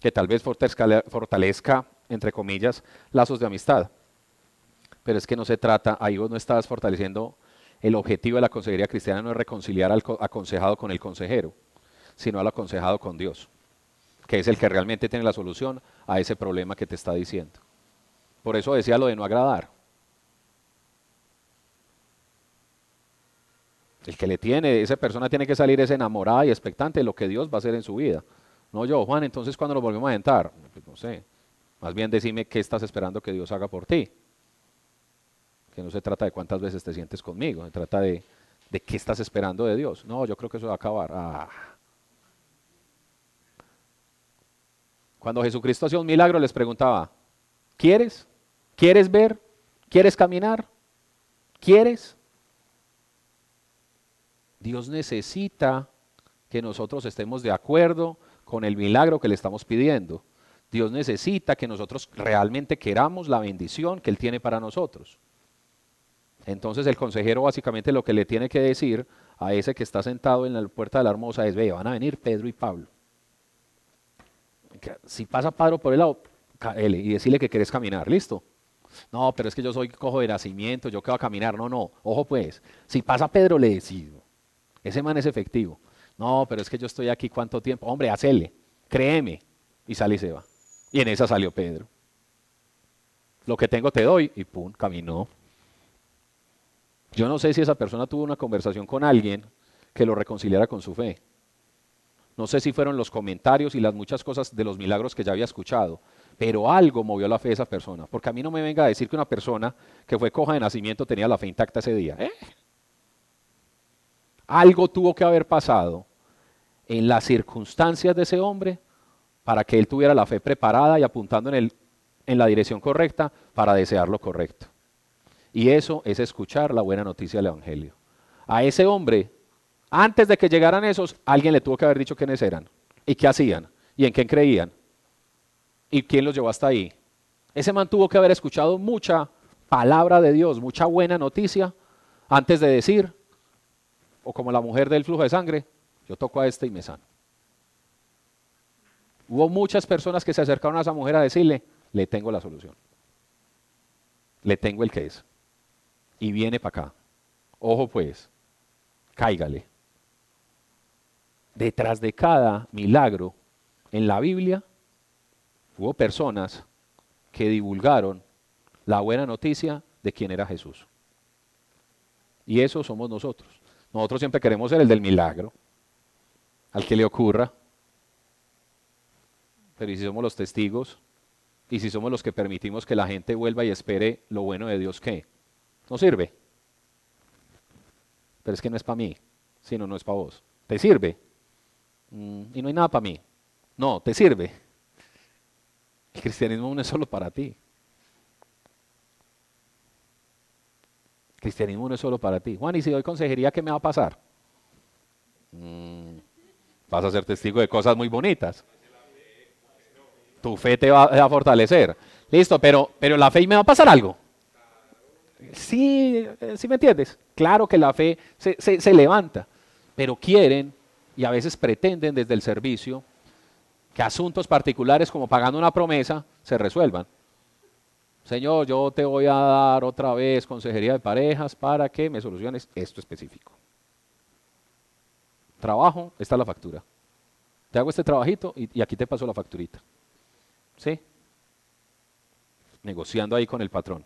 que tal vez fortalezca, entre comillas, lazos de amistad pero es que no se trata, ahí vos no estás fortaleciendo el objetivo de la consejería cristiana no es reconciliar al aconsejado con el consejero, sino al aconsejado con Dios, que es el que realmente tiene la solución a ese problema que te está diciendo. Por eso decía lo de no agradar. El que le tiene, esa persona tiene que salir es enamorada y expectante de lo que Dios va a hacer en su vida. No yo, Juan, entonces cuando nos volvemos a entrar, pues no sé, más bien decime qué estás esperando que Dios haga por ti que no se trata de cuántas veces te sientes conmigo, se trata de, de qué estás esperando de Dios. No, yo creo que eso va a acabar. Ah. Cuando Jesucristo hacía un milagro les preguntaba, ¿quieres? ¿Quieres ver? ¿Quieres caminar? ¿Quieres? Dios necesita que nosotros estemos de acuerdo con el milagro que le estamos pidiendo. Dios necesita que nosotros realmente queramos la bendición que Él tiene para nosotros. Entonces el consejero básicamente lo que le tiene que decir a ese que está sentado en la puerta de la hermosa es, ve, van a venir Pedro y Pablo. Si pasa Pedro por el lado, y decirle que quieres caminar, listo. No, pero es que yo soy cojo de nacimiento, yo quiero caminar. No, no, ojo pues, si pasa Pedro le decido, ese man es efectivo. No, pero es que yo estoy aquí cuánto tiempo. Hombre, hacele, créeme. Y sale y se va. Y en esa salió Pedro. Lo que tengo te doy y pum, caminó. Yo no sé si esa persona tuvo una conversación con alguien que lo reconciliara con su fe. No sé si fueron los comentarios y las muchas cosas de los milagros que ya había escuchado, pero algo movió la fe de esa persona. Porque a mí no me venga a decir que una persona que fue coja de nacimiento tenía la fe intacta ese día. ¿eh? Algo tuvo que haber pasado en las circunstancias de ese hombre para que él tuviera la fe preparada y apuntando en, el, en la dirección correcta para desear lo correcto. Y eso es escuchar la buena noticia del Evangelio. A ese hombre, antes de que llegaran esos, alguien le tuvo que haber dicho quiénes eran y qué hacían y en quién creían y quién los llevó hasta ahí. Ese man tuvo que haber escuchado mucha palabra de Dios, mucha buena noticia antes de decir, o como la mujer del flujo de sangre, yo toco a este y me sano. Hubo muchas personas que se acercaron a esa mujer a decirle, le tengo la solución. Le tengo el que es y viene para acá. Ojo pues, cáigale. Detrás de cada milagro en la Biblia hubo personas que divulgaron la buena noticia de quién era Jesús. Y eso somos nosotros. Nosotros siempre queremos ser el del milagro, al que le ocurra. Pero ¿y si somos los testigos? ¿Y si somos los que permitimos que la gente vuelva y espere lo bueno de Dios qué? No sirve. Pero es que no es para mí, sino no es para vos. ¿Te sirve? Mm, y no hay nada para mí. No, te sirve. El cristianismo no es solo para ti. Cristianismo no es solo para ti. Juan, ¿y si doy consejería, qué me va a pasar? Mm, vas a ser testigo de cosas muy bonitas. Tu fe te va a fortalecer. Listo, pero, pero la fe y me va a pasar algo. Sí, eh, sí me entiendes. Claro que la fe se, se levanta, pero quieren y a veces pretenden desde el servicio que asuntos particulares como pagando una promesa se resuelvan. Señor, yo te voy a dar otra vez consejería de parejas para que me soluciones esto específico. Trabajo, esta es la factura. Te hago este trabajito y, aquí te paso la facturita. ¿Sí? Negociando ahí con el patrón.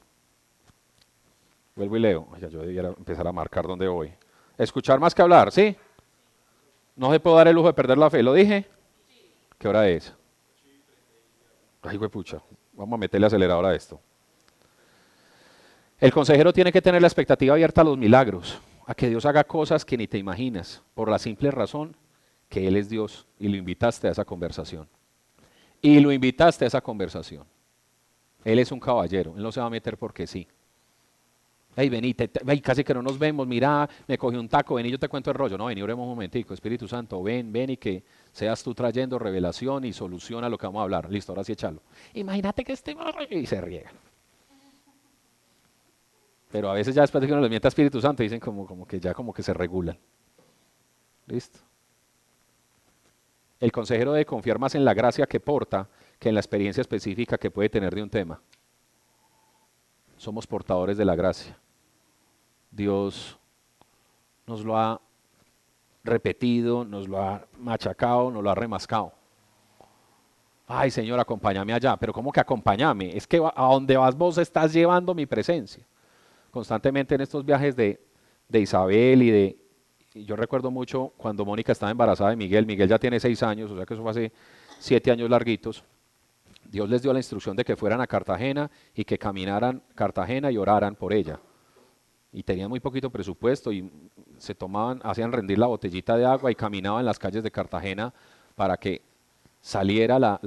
Vuelvo y leo. Ya yo debiera empezar a marcar dónde voy. Escuchar más que hablar, ¿sí? No se puede dar el lujo de perder la fe. ¿Lo dije? ¿Qué hora es? Ay, güey, pucha. Vamos a meterle acelerador a esto. El consejero tiene que tener la expectativa abierta a los milagros, a que Dios haga cosas que ni te imaginas, por la simple razón que Él es Dios y lo invitaste a esa conversación. Y lo invitaste a esa conversación. Él es un caballero, Él no se va a meter porque sí. Hey, vení, casi que no nos vemos, mira, me cogí un taco, ven y yo te cuento el rollo. No, vení, oremos un momentico, Espíritu Santo, ven, ven y que seas tú trayendo revelación y solución a lo que vamos a hablar. Listo, ahora sí échalo. Imagínate que este y se riega. Pero a veces ya después de que uno le mienta Espíritu Santo, dicen como, como que ya como que se regulan. Listo. El consejero debe confiar más en la gracia que porta que en la experiencia específica que puede tener de un tema. Somos portadores de la gracia. Dios nos lo ha repetido, nos lo ha machacado, nos lo ha remascado. Ay, Señor, acompáñame allá. Pero ¿cómo que acompáñame? Es que a donde vas vos estás llevando mi presencia. Constantemente en estos viajes de, de Isabel y de... yo recuerdo mucho cuando Mónica estaba embarazada de Miguel. Miguel ya tiene seis años, o sea que eso fue hace siete años larguitos. Dios les dio la instrucción de que fueran a Cartagena y que caminaran Cartagena y oraran por ella y tenían muy poquito presupuesto y se tomaban, hacían rendir la botellita de agua y caminaban en las calles de Cartagena para que saliera la,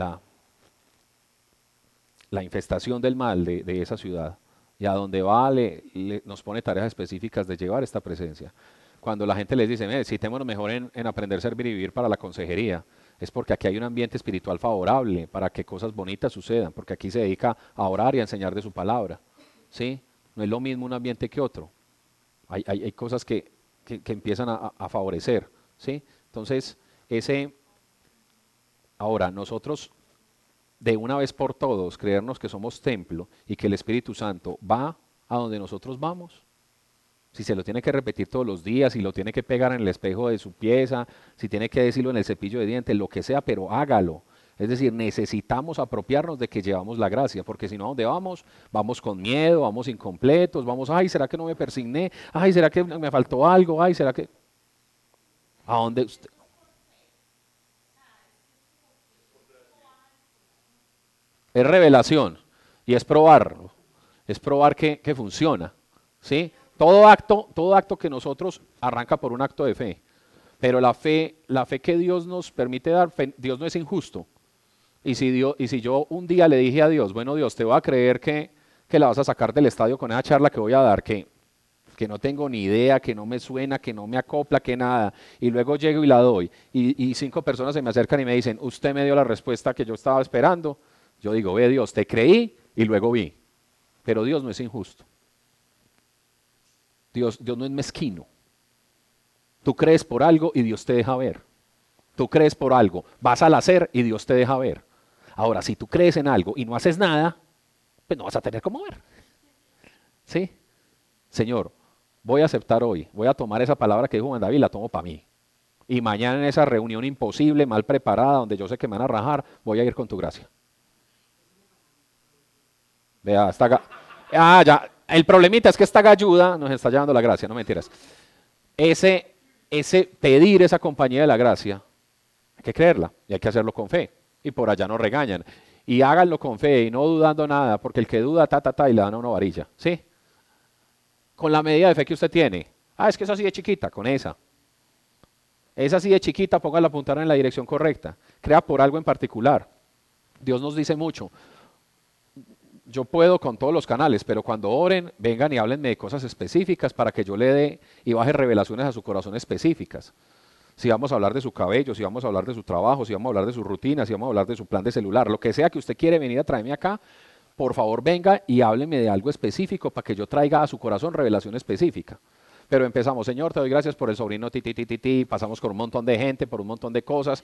la, infestación del mal de, esa ciudad. Y a donde va le- nos pone tareas específicas de llevar esta presencia. Cuando la gente les dice, "Mire, citémonos mejor en, en aprender a servir y vivir para la consejería, es porque aquí hay un ambiente espiritual favorable para que cosas bonitas sucedan, porque aquí se dedica a orar y a enseñar de su palabra. ¿sí? No es lo mismo un ambiente que otro. Hay, hay- cosas que, que- que empiezan a- a favorecer. ¿sí? Entonces, ese... Ahora, nosotros de una vez por todos creernos que somos templo y que el Espíritu Santo va a donde nosotros vamos. Si se lo tiene que repetir todos los días, si lo tiene que pegar en el espejo de su pieza, si tiene que decirlo en el cepillo de dientes, lo que sea, pero hágalo. Es decir, necesitamos apropiarnos de que llevamos la gracia, porque si no, ¿a dónde vamos? Vamos con miedo, vamos incompletos, vamos, ay, ¿será que no me persigné? Ay, ¿será que me faltó algo? Ay, ¿será que...? ¿A dónde usted? Es revelación y es probarlo, es probar que, que funciona, ¿sí? Todo acto, todo acto que nosotros arranca por un acto de fe, pero la fe, la fe que Dios nos permite dar, fe- Dios no es injusto. Y si, Dios, y si yo un día le dije a Dios, bueno Dios, te voy a creer que, que la vas a sacar del estadio con esa charla que voy a dar, que, que no tengo ni idea, que no me suena, que no me acopla, que nada, y luego llego y la doy, y, y cinco personas se me acercan y me dicen, usted me dio la respuesta que yo estaba esperando, yo digo, ve Dios, te creí y luego vi, pero Dios no es injusto. Dios, Dios no es mezquino. Tú crees por algo y Dios te deja ver. Tú crees por algo, vas al hacer y Dios te deja ver. Ahora, si tú crees en algo y no haces nada, pues no vas a tener cómo ver. ¿Sí? Señor, voy a aceptar hoy, voy a tomar esa palabra que dijo Juan David, la tomo para mí. Y mañana en esa reunión imposible, mal preparada, donde yo sé que me van a rajar, voy a ir con tu gracia. Vea, esta ga- Ah, ya. El problemita es que esta galluda nos está llevando la gracia, no mentiras. Ese, ese pedir esa compañía de la gracia, hay que creerla y hay que hacerlo con fe. Y por allá nos regañan. Y háganlo con fe y no dudando nada, porque el que duda, ta, ta, ta, y le dan una varilla. ¿Sí? Con la medida de fe que usted tiene. Ah, es que es así de chiquita, con esa. Es así de chiquita, póngala a apuntar en la dirección correcta. Crea por algo en particular. Dios nos dice mucho. Yo puedo con todos los canales, pero cuando oren, vengan y háblenme de cosas específicas para que yo le dé y baje revelaciones a su corazón específicas. Si vamos a hablar de su cabello, si vamos a hablar de su trabajo, si vamos a hablar de su rutina, si vamos a hablar de su plan de celular, lo que sea que usted quiere venir a traerme acá, por favor venga y hábleme de algo específico para que yo traiga a su corazón revelación específica. Pero empezamos, Señor, te doy gracias por el sobrino ti, ti, ti, ti, ti, pasamos por un montón de gente, por un montón de cosas,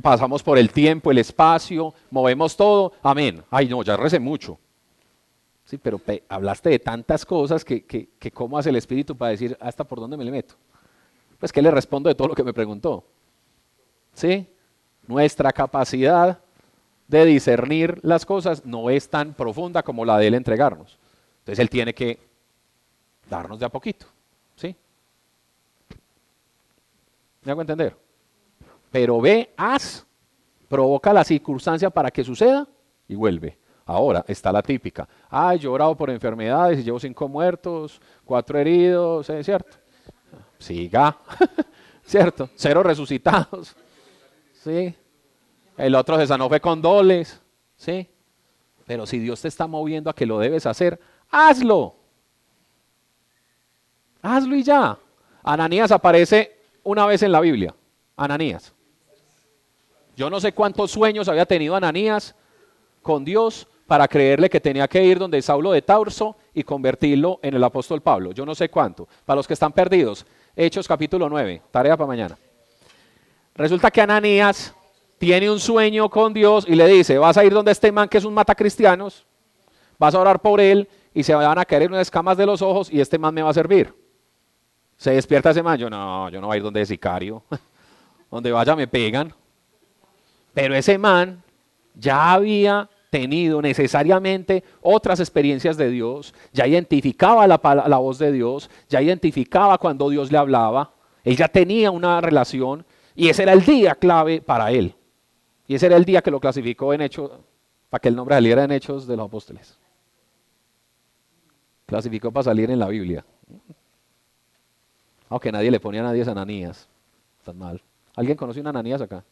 pasamos por el tiempo, el espacio, movemos todo, amén. Ay, no, ya recé mucho. Sí, pero pe- hablaste de tantas cosas que, que, que cómo hace el Espíritu para decir, hasta por dónde me le meto. Pues, ¿qué le respondo de todo lo que me preguntó? ¿Sí? Nuestra capacidad de discernir las cosas no es tan profunda como la de él entregarnos. Entonces, él tiene que darnos de a poquito. ¿Sí? ¿Me hago entender? Pero ve, haz, provoca la circunstancia para que suceda y vuelve. Ahora está la típica. Ay, yo he por enfermedades y llevo cinco muertos, cuatro heridos, ¿es cierto? Siga, [LAUGHS] ¿cierto? Cero resucitados. ¿Sí? El otro se sanó fue con doles. ¿Sí? Pero si Dios te está moviendo a que lo debes hacer, hazlo. Hazlo y ya. Ananías aparece una vez en la Biblia. Ananías. Yo no sé cuántos sueños había tenido Ananías con Dios para creerle que tenía que ir donde Saulo de Tarso y convertirlo en el apóstol Pablo. Yo no sé cuánto. Para los que están perdidos, Hechos capítulo 9, tarea para mañana. Resulta que Ananías tiene un sueño con Dios y le dice, vas a ir donde este man que es un matacristianos, vas a orar por él y se van a caer unas escamas de los ojos y este man me va a servir. Se despierta ese man, yo no, yo no voy a ir donde es sicario, [LAUGHS] donde vaya me pegan. Pero ese man ya había tenido necesariamente otras experiencias de Dios, ya identificaba la, voz de Dios, ya identificaba cuando Dios le hablaba, él ya tenía una relación y ese era el día clave para él. Y ese era el día que lo clasificó en Hechos, para que el nombre saliera en Hechos de los Apóstoles. Clasificó para salir en la Biblia. Aunque nadie le ponía a nadie a Ananías. Tan mal. ¿Alguien conoce una Ananías acá?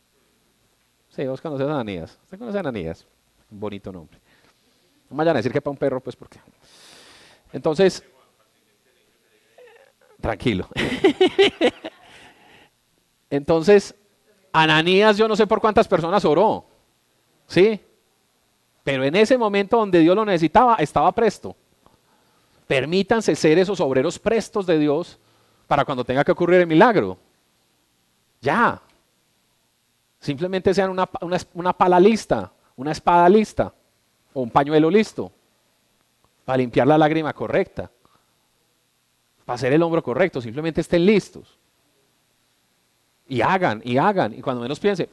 Sí, vos conoces a Ananías. ¿Usted conoce a Ananías? Un bonito nombre. No vayan a decir que para un perro, pues porque. Entonces, tranquilo. [LAUGHS] Entonces, Ananías yo no sé por cuántas personas oró, ¿sí? Pero en ese momento donde Dios lo necesitaba, estaba presto. Permítanse ser esos obreros prestos de Dios para cuando tenga que ocurrir el milagro. Ya. Simplemente sean una, una pala lista, una espada lista o un pañuelo listo para limpiar la lágrima correcta, para hacer el hombro correcto. Simplemente estén listos. Y hagan, y hagan. Y cuando menos piense,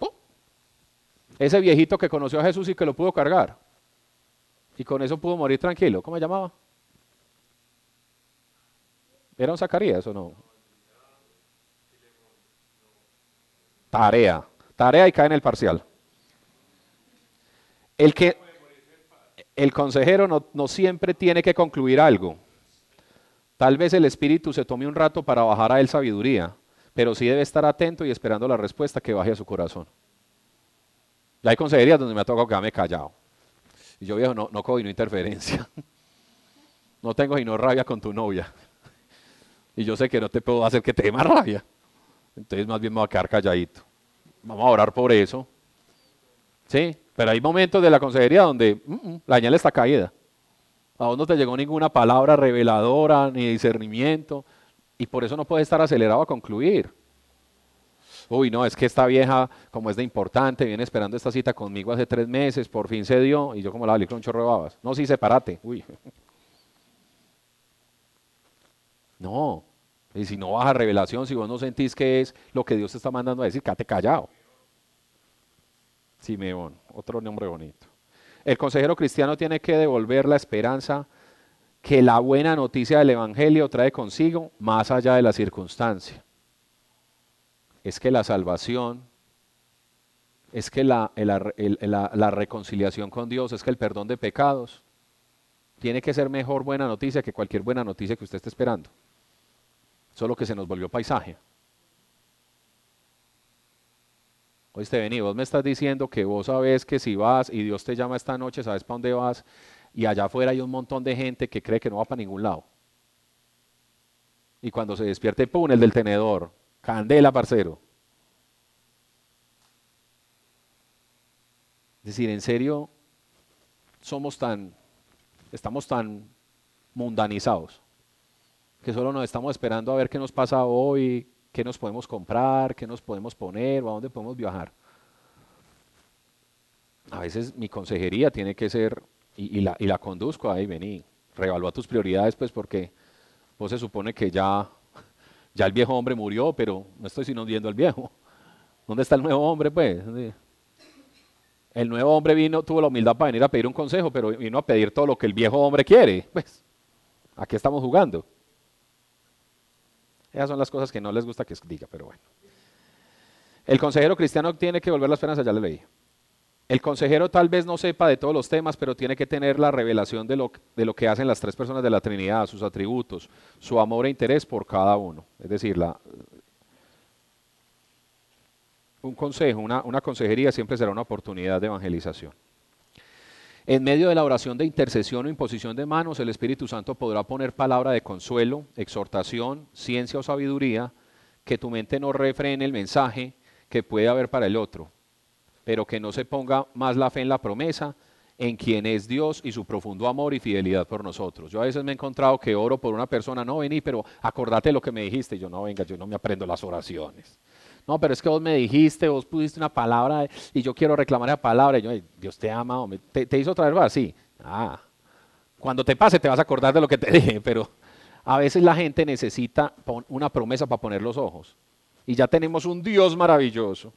ese viejito que conoció a Jesús y que lo pudo cargar. Y con eso pudo morir tranquilo. ¿Cómo se llamaba? ¿Era un Zacarías o no? Tarea. Tarea y cae en el parcial. El que el consejero no, siempre tiene que concluir algo. Tal vez el espíritu se tome un rato para bajar a él sabiduría, pero sí debe estar atento y esperando la respuesta que baje a su corazón. Ya hay consejerías donde me ha tocado quedarme callado. Y yo viejo, no, no cojo no interferencia. [LAUGHS] No tengo no rabia con tu novia. Y yo sé que no te puedo hacer que te dé más rabia. Entonces más bien me voy a quedar calladito. Vamos a orar por eso. ¿Sí? Pero hay momentos de la consejería donde mm, mm, la señal está caída. A vos no te llegó ninguna palabra reveladora ni discernimiento. Y por eso no puedes estar acelerado a concluir. Uy, no, es que esta vieja, como es de importante, viene esperando esta cita conmigo hace tres meses, por fin se dio, y yo como la valí con chorro de babas. No, sí, sepárate. Uy. [LAUGHS] No. Y si no baja revelación, si vos no sentís que es lo que Dios te está mandando a decir, quédate callado. Simeón, otro nombre bonito. El consejero cristiano tiene que devolver la esperanza que la buena noticia del Evangelio trae consigo más allá de la circunstancia. Es que la salvación, es que la, la, reconciliación con Dios, es que el perdón de pecados tiene que ser mejor buena noticia que cualquier buena noticia que usted esté esperando. Solo que se nos volvió paisaje. Oíste, vení, vos me estás diciendo que vos sabes que si vas y Dios te llama esta noche, sabes para dónde vas, y allá afuera hay un montón de gente que cree que no va para ningún lado. Y cuando se despierte, ¡pum! el del tenedor. Candela, parcero. Es decir, en serio, somos tan, estamos tan mundanizados, que solo nos estamos esperando a ver qué nos pasa hoy, qué nos podemos comprar, qué nos podemos poner o a dónde podemos viajar. A veces mi consejería tiene que ser, y, la, conduzco ahí, vení, revalúa tus prioridades, pues porque vos se supone que ya, ya el viejo hombre murió, pero no estoy sino viendo al viejo. ¿Dónde está el nuevo hombre, pues? El nuevo hombre vino, tuvo la humildad para venir a pedir un consejo, pero vino a pedir todo lo que el viejo hombre quiere. Pues, ¿a qué estamos jugando? Esas son las cosas que no les gusta que diga, pero bueno. El consejero cristiano tiene que volver la esperanza, ya le leí. El consejero tal vez no sepa de todos los temas, pero tiene que tener la revelación de lo, de lo que hacen las tres personas de la Trinidad, sus atributos, su amor e interés por cada uno. Es decir, un consejo, una, una consejería siempre será una oportunidad de evangelización. En medio de la oración de intercesión o imposición de manos, el Espíritu Santo podrá poner palabra de consuelo, exhortación, ciencia o sabiduría, que tu mente no refrene el mensaje que puede haber para el otro, pero que no se ponga más la fe en la promesa, en quien es Dios y su profundo amor y fidelidad por nosotros. Yo a veces me he encontrado que oro por una persona, no vení, pero acordate lo que me dijiste. yo no, venga, yo no me aprendo las oraciones. No, pero es que vos me dijiste, vos pusiste una palabra y yo quiero reclamar esa palabra. Y yo, Dios te ama, ¿Te, ¿Te, hizo traer más? Sí. Ah, cuando te pase te vas a acordar de lo que te [LAUGHS] dije, pero a veces la gente necesita una promesa para poner los ojos. Y ya tenemos un Dios maravilloso,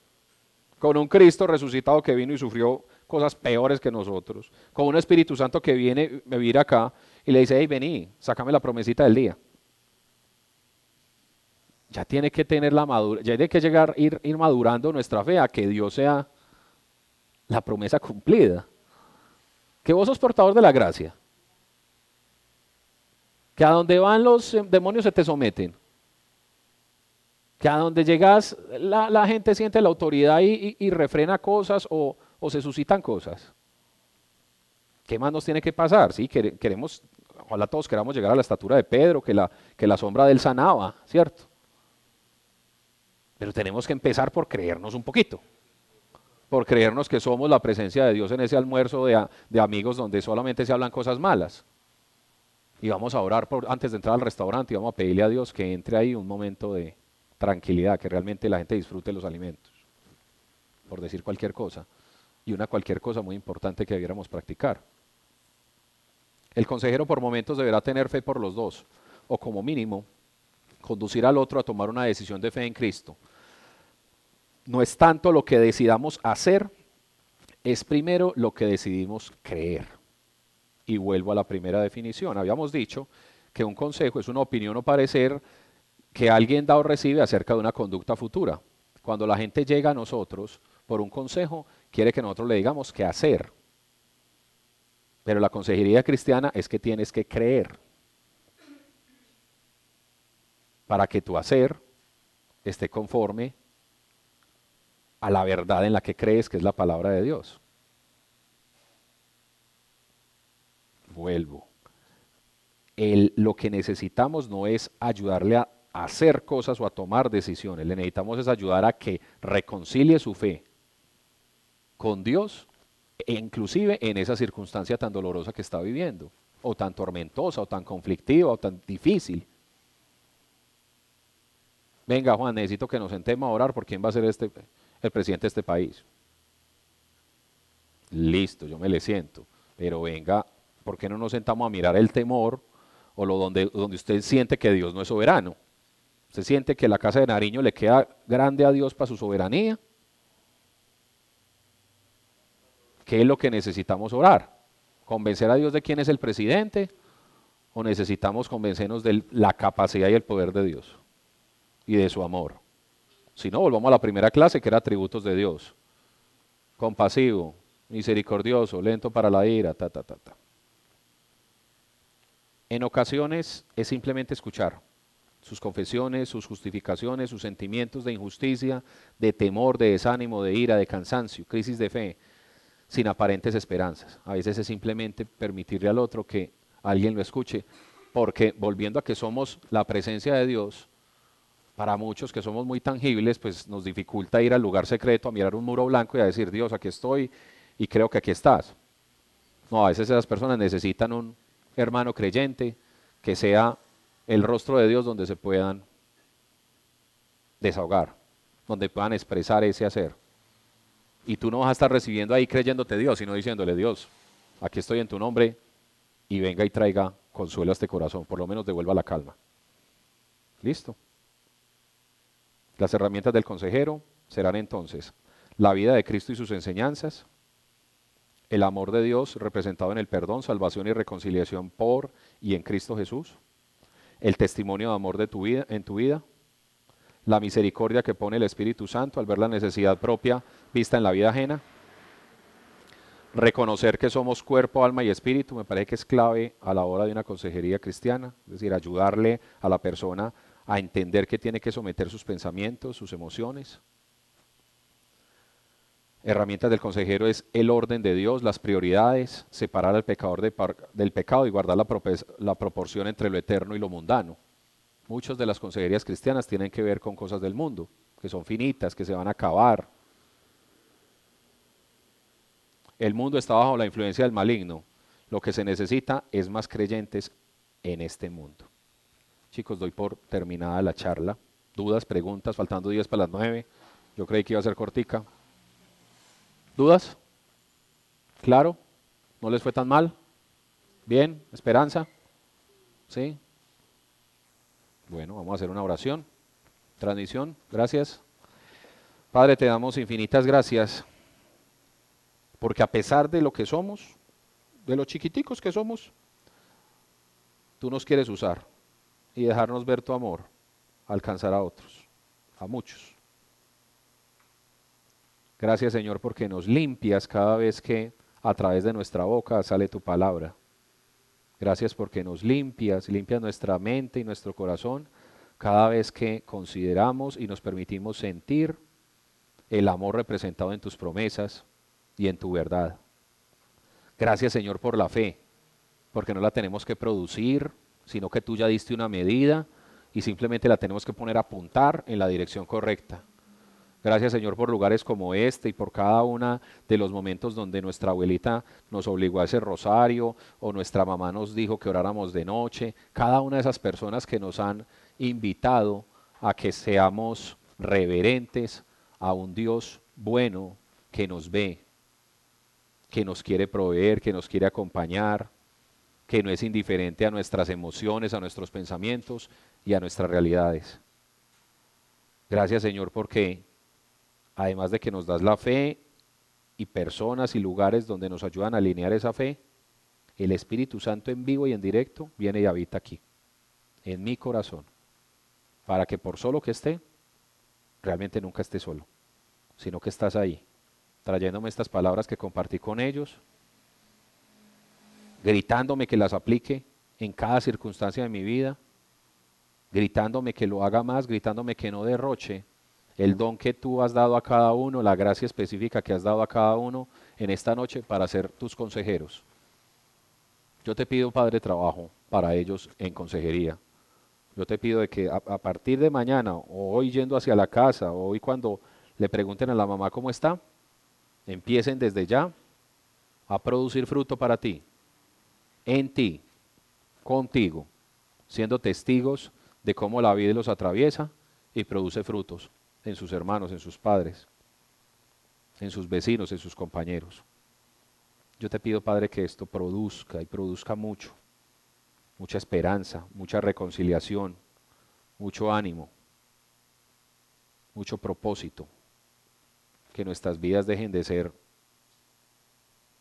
con un Cristo resucitado que vino y sufrió cosas peores que nosotros, con un Espíritu Santo que viene a vivir acá y le dice, hey, vení, sácame la promesita del día ya tiene que tener la madura, ya tiene que llegar, ir, ir madurando nuestra fe a que Dios sea la promesa cumplida. Que vos sos portador de la gracia. Que a donde van los eh, demonios se te someten. Que a donde llegas la, gente siente la autoridad y, refrena cosas o, se suscitan cosas. ¿Qué más nos tiene que pasar? Sí, queremos ojalá todos queramos llegar a la estatura de Pedro, que la, que la sombra de él sanaba, ¿cierto? Pero tenemos que empezar por creernos un poquito, por creernos que somos la presencia de Dios en ese almuerzo de, amigos donde solamente se hablan cosas malas. Y vamos a orar por, antes de entrar al restaurante y vamos a pedirle a Dios que entre ahí un momento de tranquilidad, que realmente la gente disfrute los alimentos, por decir cualquier cosa. Y una cualquier cosa muy importante que debiéramos practicar. El consejero por momentos deberá tener fe por los dos, o como mínimo, conducir al otro a tomar una decisión de fe en Cristo. No es tanto lo que decidamos hacer, es primero lo que decidimos creer. Y vuelvo a la primera definición. Habíamos dicho que un consejo es una opinión o parecer que alguien da o recibe acerca de una conducta futura. Cuando la gente llega a nosotros por un consejo, quiere que nosotros le digamos qué hacer. Pero la consejería cristiana es que tienes que creer para que tu hacer esté conforme a la verdad en la que crees, que es la palabra de Dios. vuelvo. El, lo que necesitamos no es ayudarle a hacer cosas o a tomar decisiones, le necesitamos es ayudar a que reconcilie su fe con Dios, e inclusive en esa circunstancia tan dolorosa que está viviendo, o tan tormentosa, o tan conflictiva, o tan difícil. Venga, Juan, necesito que nos sentemos a orar por quién va a ser este, el presidente de este país. Listo, yo me le siento, pero venga, ¿por qué no nos sentamos a mirar el temor o lo donde, donde usted siente que Dios no es soberano? ¿Usted siente que la casa de Nariño le queda grande a Dios para su soberanía? ¿Qué es lo que necesitamos orar? ¿Convencer a Dios de quién es el presidente? ¿O necesitamos convencernos de la capacidad y el poder de Dios y de su amor? Si no, volvamos a la primera clase que era atributos de Dios. Compasivo, misericordioso, lento para la ira, ta, ta, ta, ta. En ocasiones es simplemente escuchar sus confesiones, sus justificaciones, sus sentimientos de injusticia, de temor, de desánimo, de ira, de cansancio, crisis de fe, sin aparentes esperanzas. A veces es simplemente permitirle al otro que alguien lo escuche, porque volviendo a que somos la presencia de Dios, para muchos que somos muy tangibles, pues nos dificulta ir al lugar secreto, a mirar un muro blanco y a decir, Dios, aquí estoy y creo que aquí estás. No, a veces esas personas necesitan un, hermano creyente, que sea el rostro de Dios donde se puedan desahogar, donde puedan expresar ese hacer. Y tú no vas a estar recibiendo ahí creyéndote Dios, sino diciéndole Dios, aquí estoy en tu nombre y venga y traiga consuelo a este corazón, por lo menos devuelva la calma. Listo. Las herramientas del consejero serán entonces la vida de Cristo y sus enseñanzas, el amor de Dios representado en el perdón, salvación y reconciliación por y en Cristo Jesús, el testimonio de amor de tu vida, en tu vida, la misericordia que pone el Espíritu Santo al ver la necesidad propia vista en la vida ajena, reconocer que somos cuerpo, alma y espíritu, me parece que es clave a la hora de una consejería cristiana, es decir, ayudarle a la persona a entender que tiene que someter sus pensamientos, sus emociones, herramientas del consejero es el orden de Dios, las prioridades, separar al pecador del pecado y guardar la proporción entre lo eterno y lo mundano. Muchas de las consejerías cristianas tienen que ver con cosas del mundo, que son finitas, que se van a acabar. El mundo está bajo la influencia del maligno. Lo que se necesita es más creyentes en este mundo. Chicos, doy por terminada la charla. Dudas, preguntas, faltando días para las nueve. Yo creí que iba a ser cortica. ¿Dudas? ¿Claro? ¿No les fue tan mal? ¿Bien? ¿Esperanza? ¿Sí? Bueno, vamos a hacer una oración. Transmisión, gracias. Padre, te damos infinitas gracias, porque a pesar de lo que somos, de los chiquiticos que somos, tú nos quieres usar y dejarnos ver tu amor, alcanzar a otros, a muchos. Gracias Señor porque nos limpias cada vez que a través de nuestra boca sale tu palabra. Gracias porque nos limpias, limpias nuestra mente y nuestro corazón cada vez que consideramos y nos permitimos sentir el amor representado en tus promesas y en tu verdad. Gracias Señor por la fe, porque no la tenemos que producir, sino que tú ya diste una medida y simplemente la tenemos que poner a apuntar en la dirección correcta. Gracias Señor por lugares como este y por cada uno de los momentos donde nuestra abuelita nos obligó a ese rosario o nuestra mamá nos dijo que oráramos de noche. Cada una de esas personas que nos han invitado a que seamos reverentes a un Dios bueno que nos ve, que nos quiere proveer, que nos quiere acompañar, que no es indiferente a nuestras emociones, a nuestros pensamientos y a nuestras realidades. Gracias Señor porque además de que nos das la fe y personas y lugares donde nos ayudan a alinear esa fe, el Espíritu Santo en vivo y en directo viene y habita aquí, en mi corazón, para que por solo que esté, realmente nunca esté solo, sino que estás ahí, trayéndome estas palabras que compartí con ellos, gritándome que las aplique en cada circunstancia de mi vida, gritándome que lo haga más, gritándome que no derroche el don que tú has dado a cada uno, la gracia específica que has dado a cada uno en esta noche para ser tus consejeros. Yo te pido, Padre, trabajo para ellos en consejería. Yo te pido de que a, a, partir de mañana, o hoy yendo hacia la casa, o hoy cuando le pregunten a la mamá cómo está, empiecen desde ya a producir fruto para ti, en ti, contigo, siendo testigos de cómo la vida los atraviesa y produce frutos en sus hermanos, en sus padres, en sus vecinos, en sus compañeros. Yo te pido, Padre, que esto produzca y produzca mucho, mucha esperanza, mucha reconciliación, mucho ánimo, mucho propósito, que nuestras vidas dejen de ser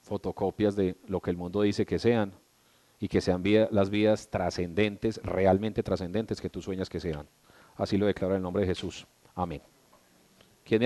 fotocopias de lo que el mundo dice que sean y que sean las vidas trascendentes, realmente trascendentes que tú sueñas que sean. Así lo declaro en el nombre de Jesús. Amén. ¿Quién me ayuda?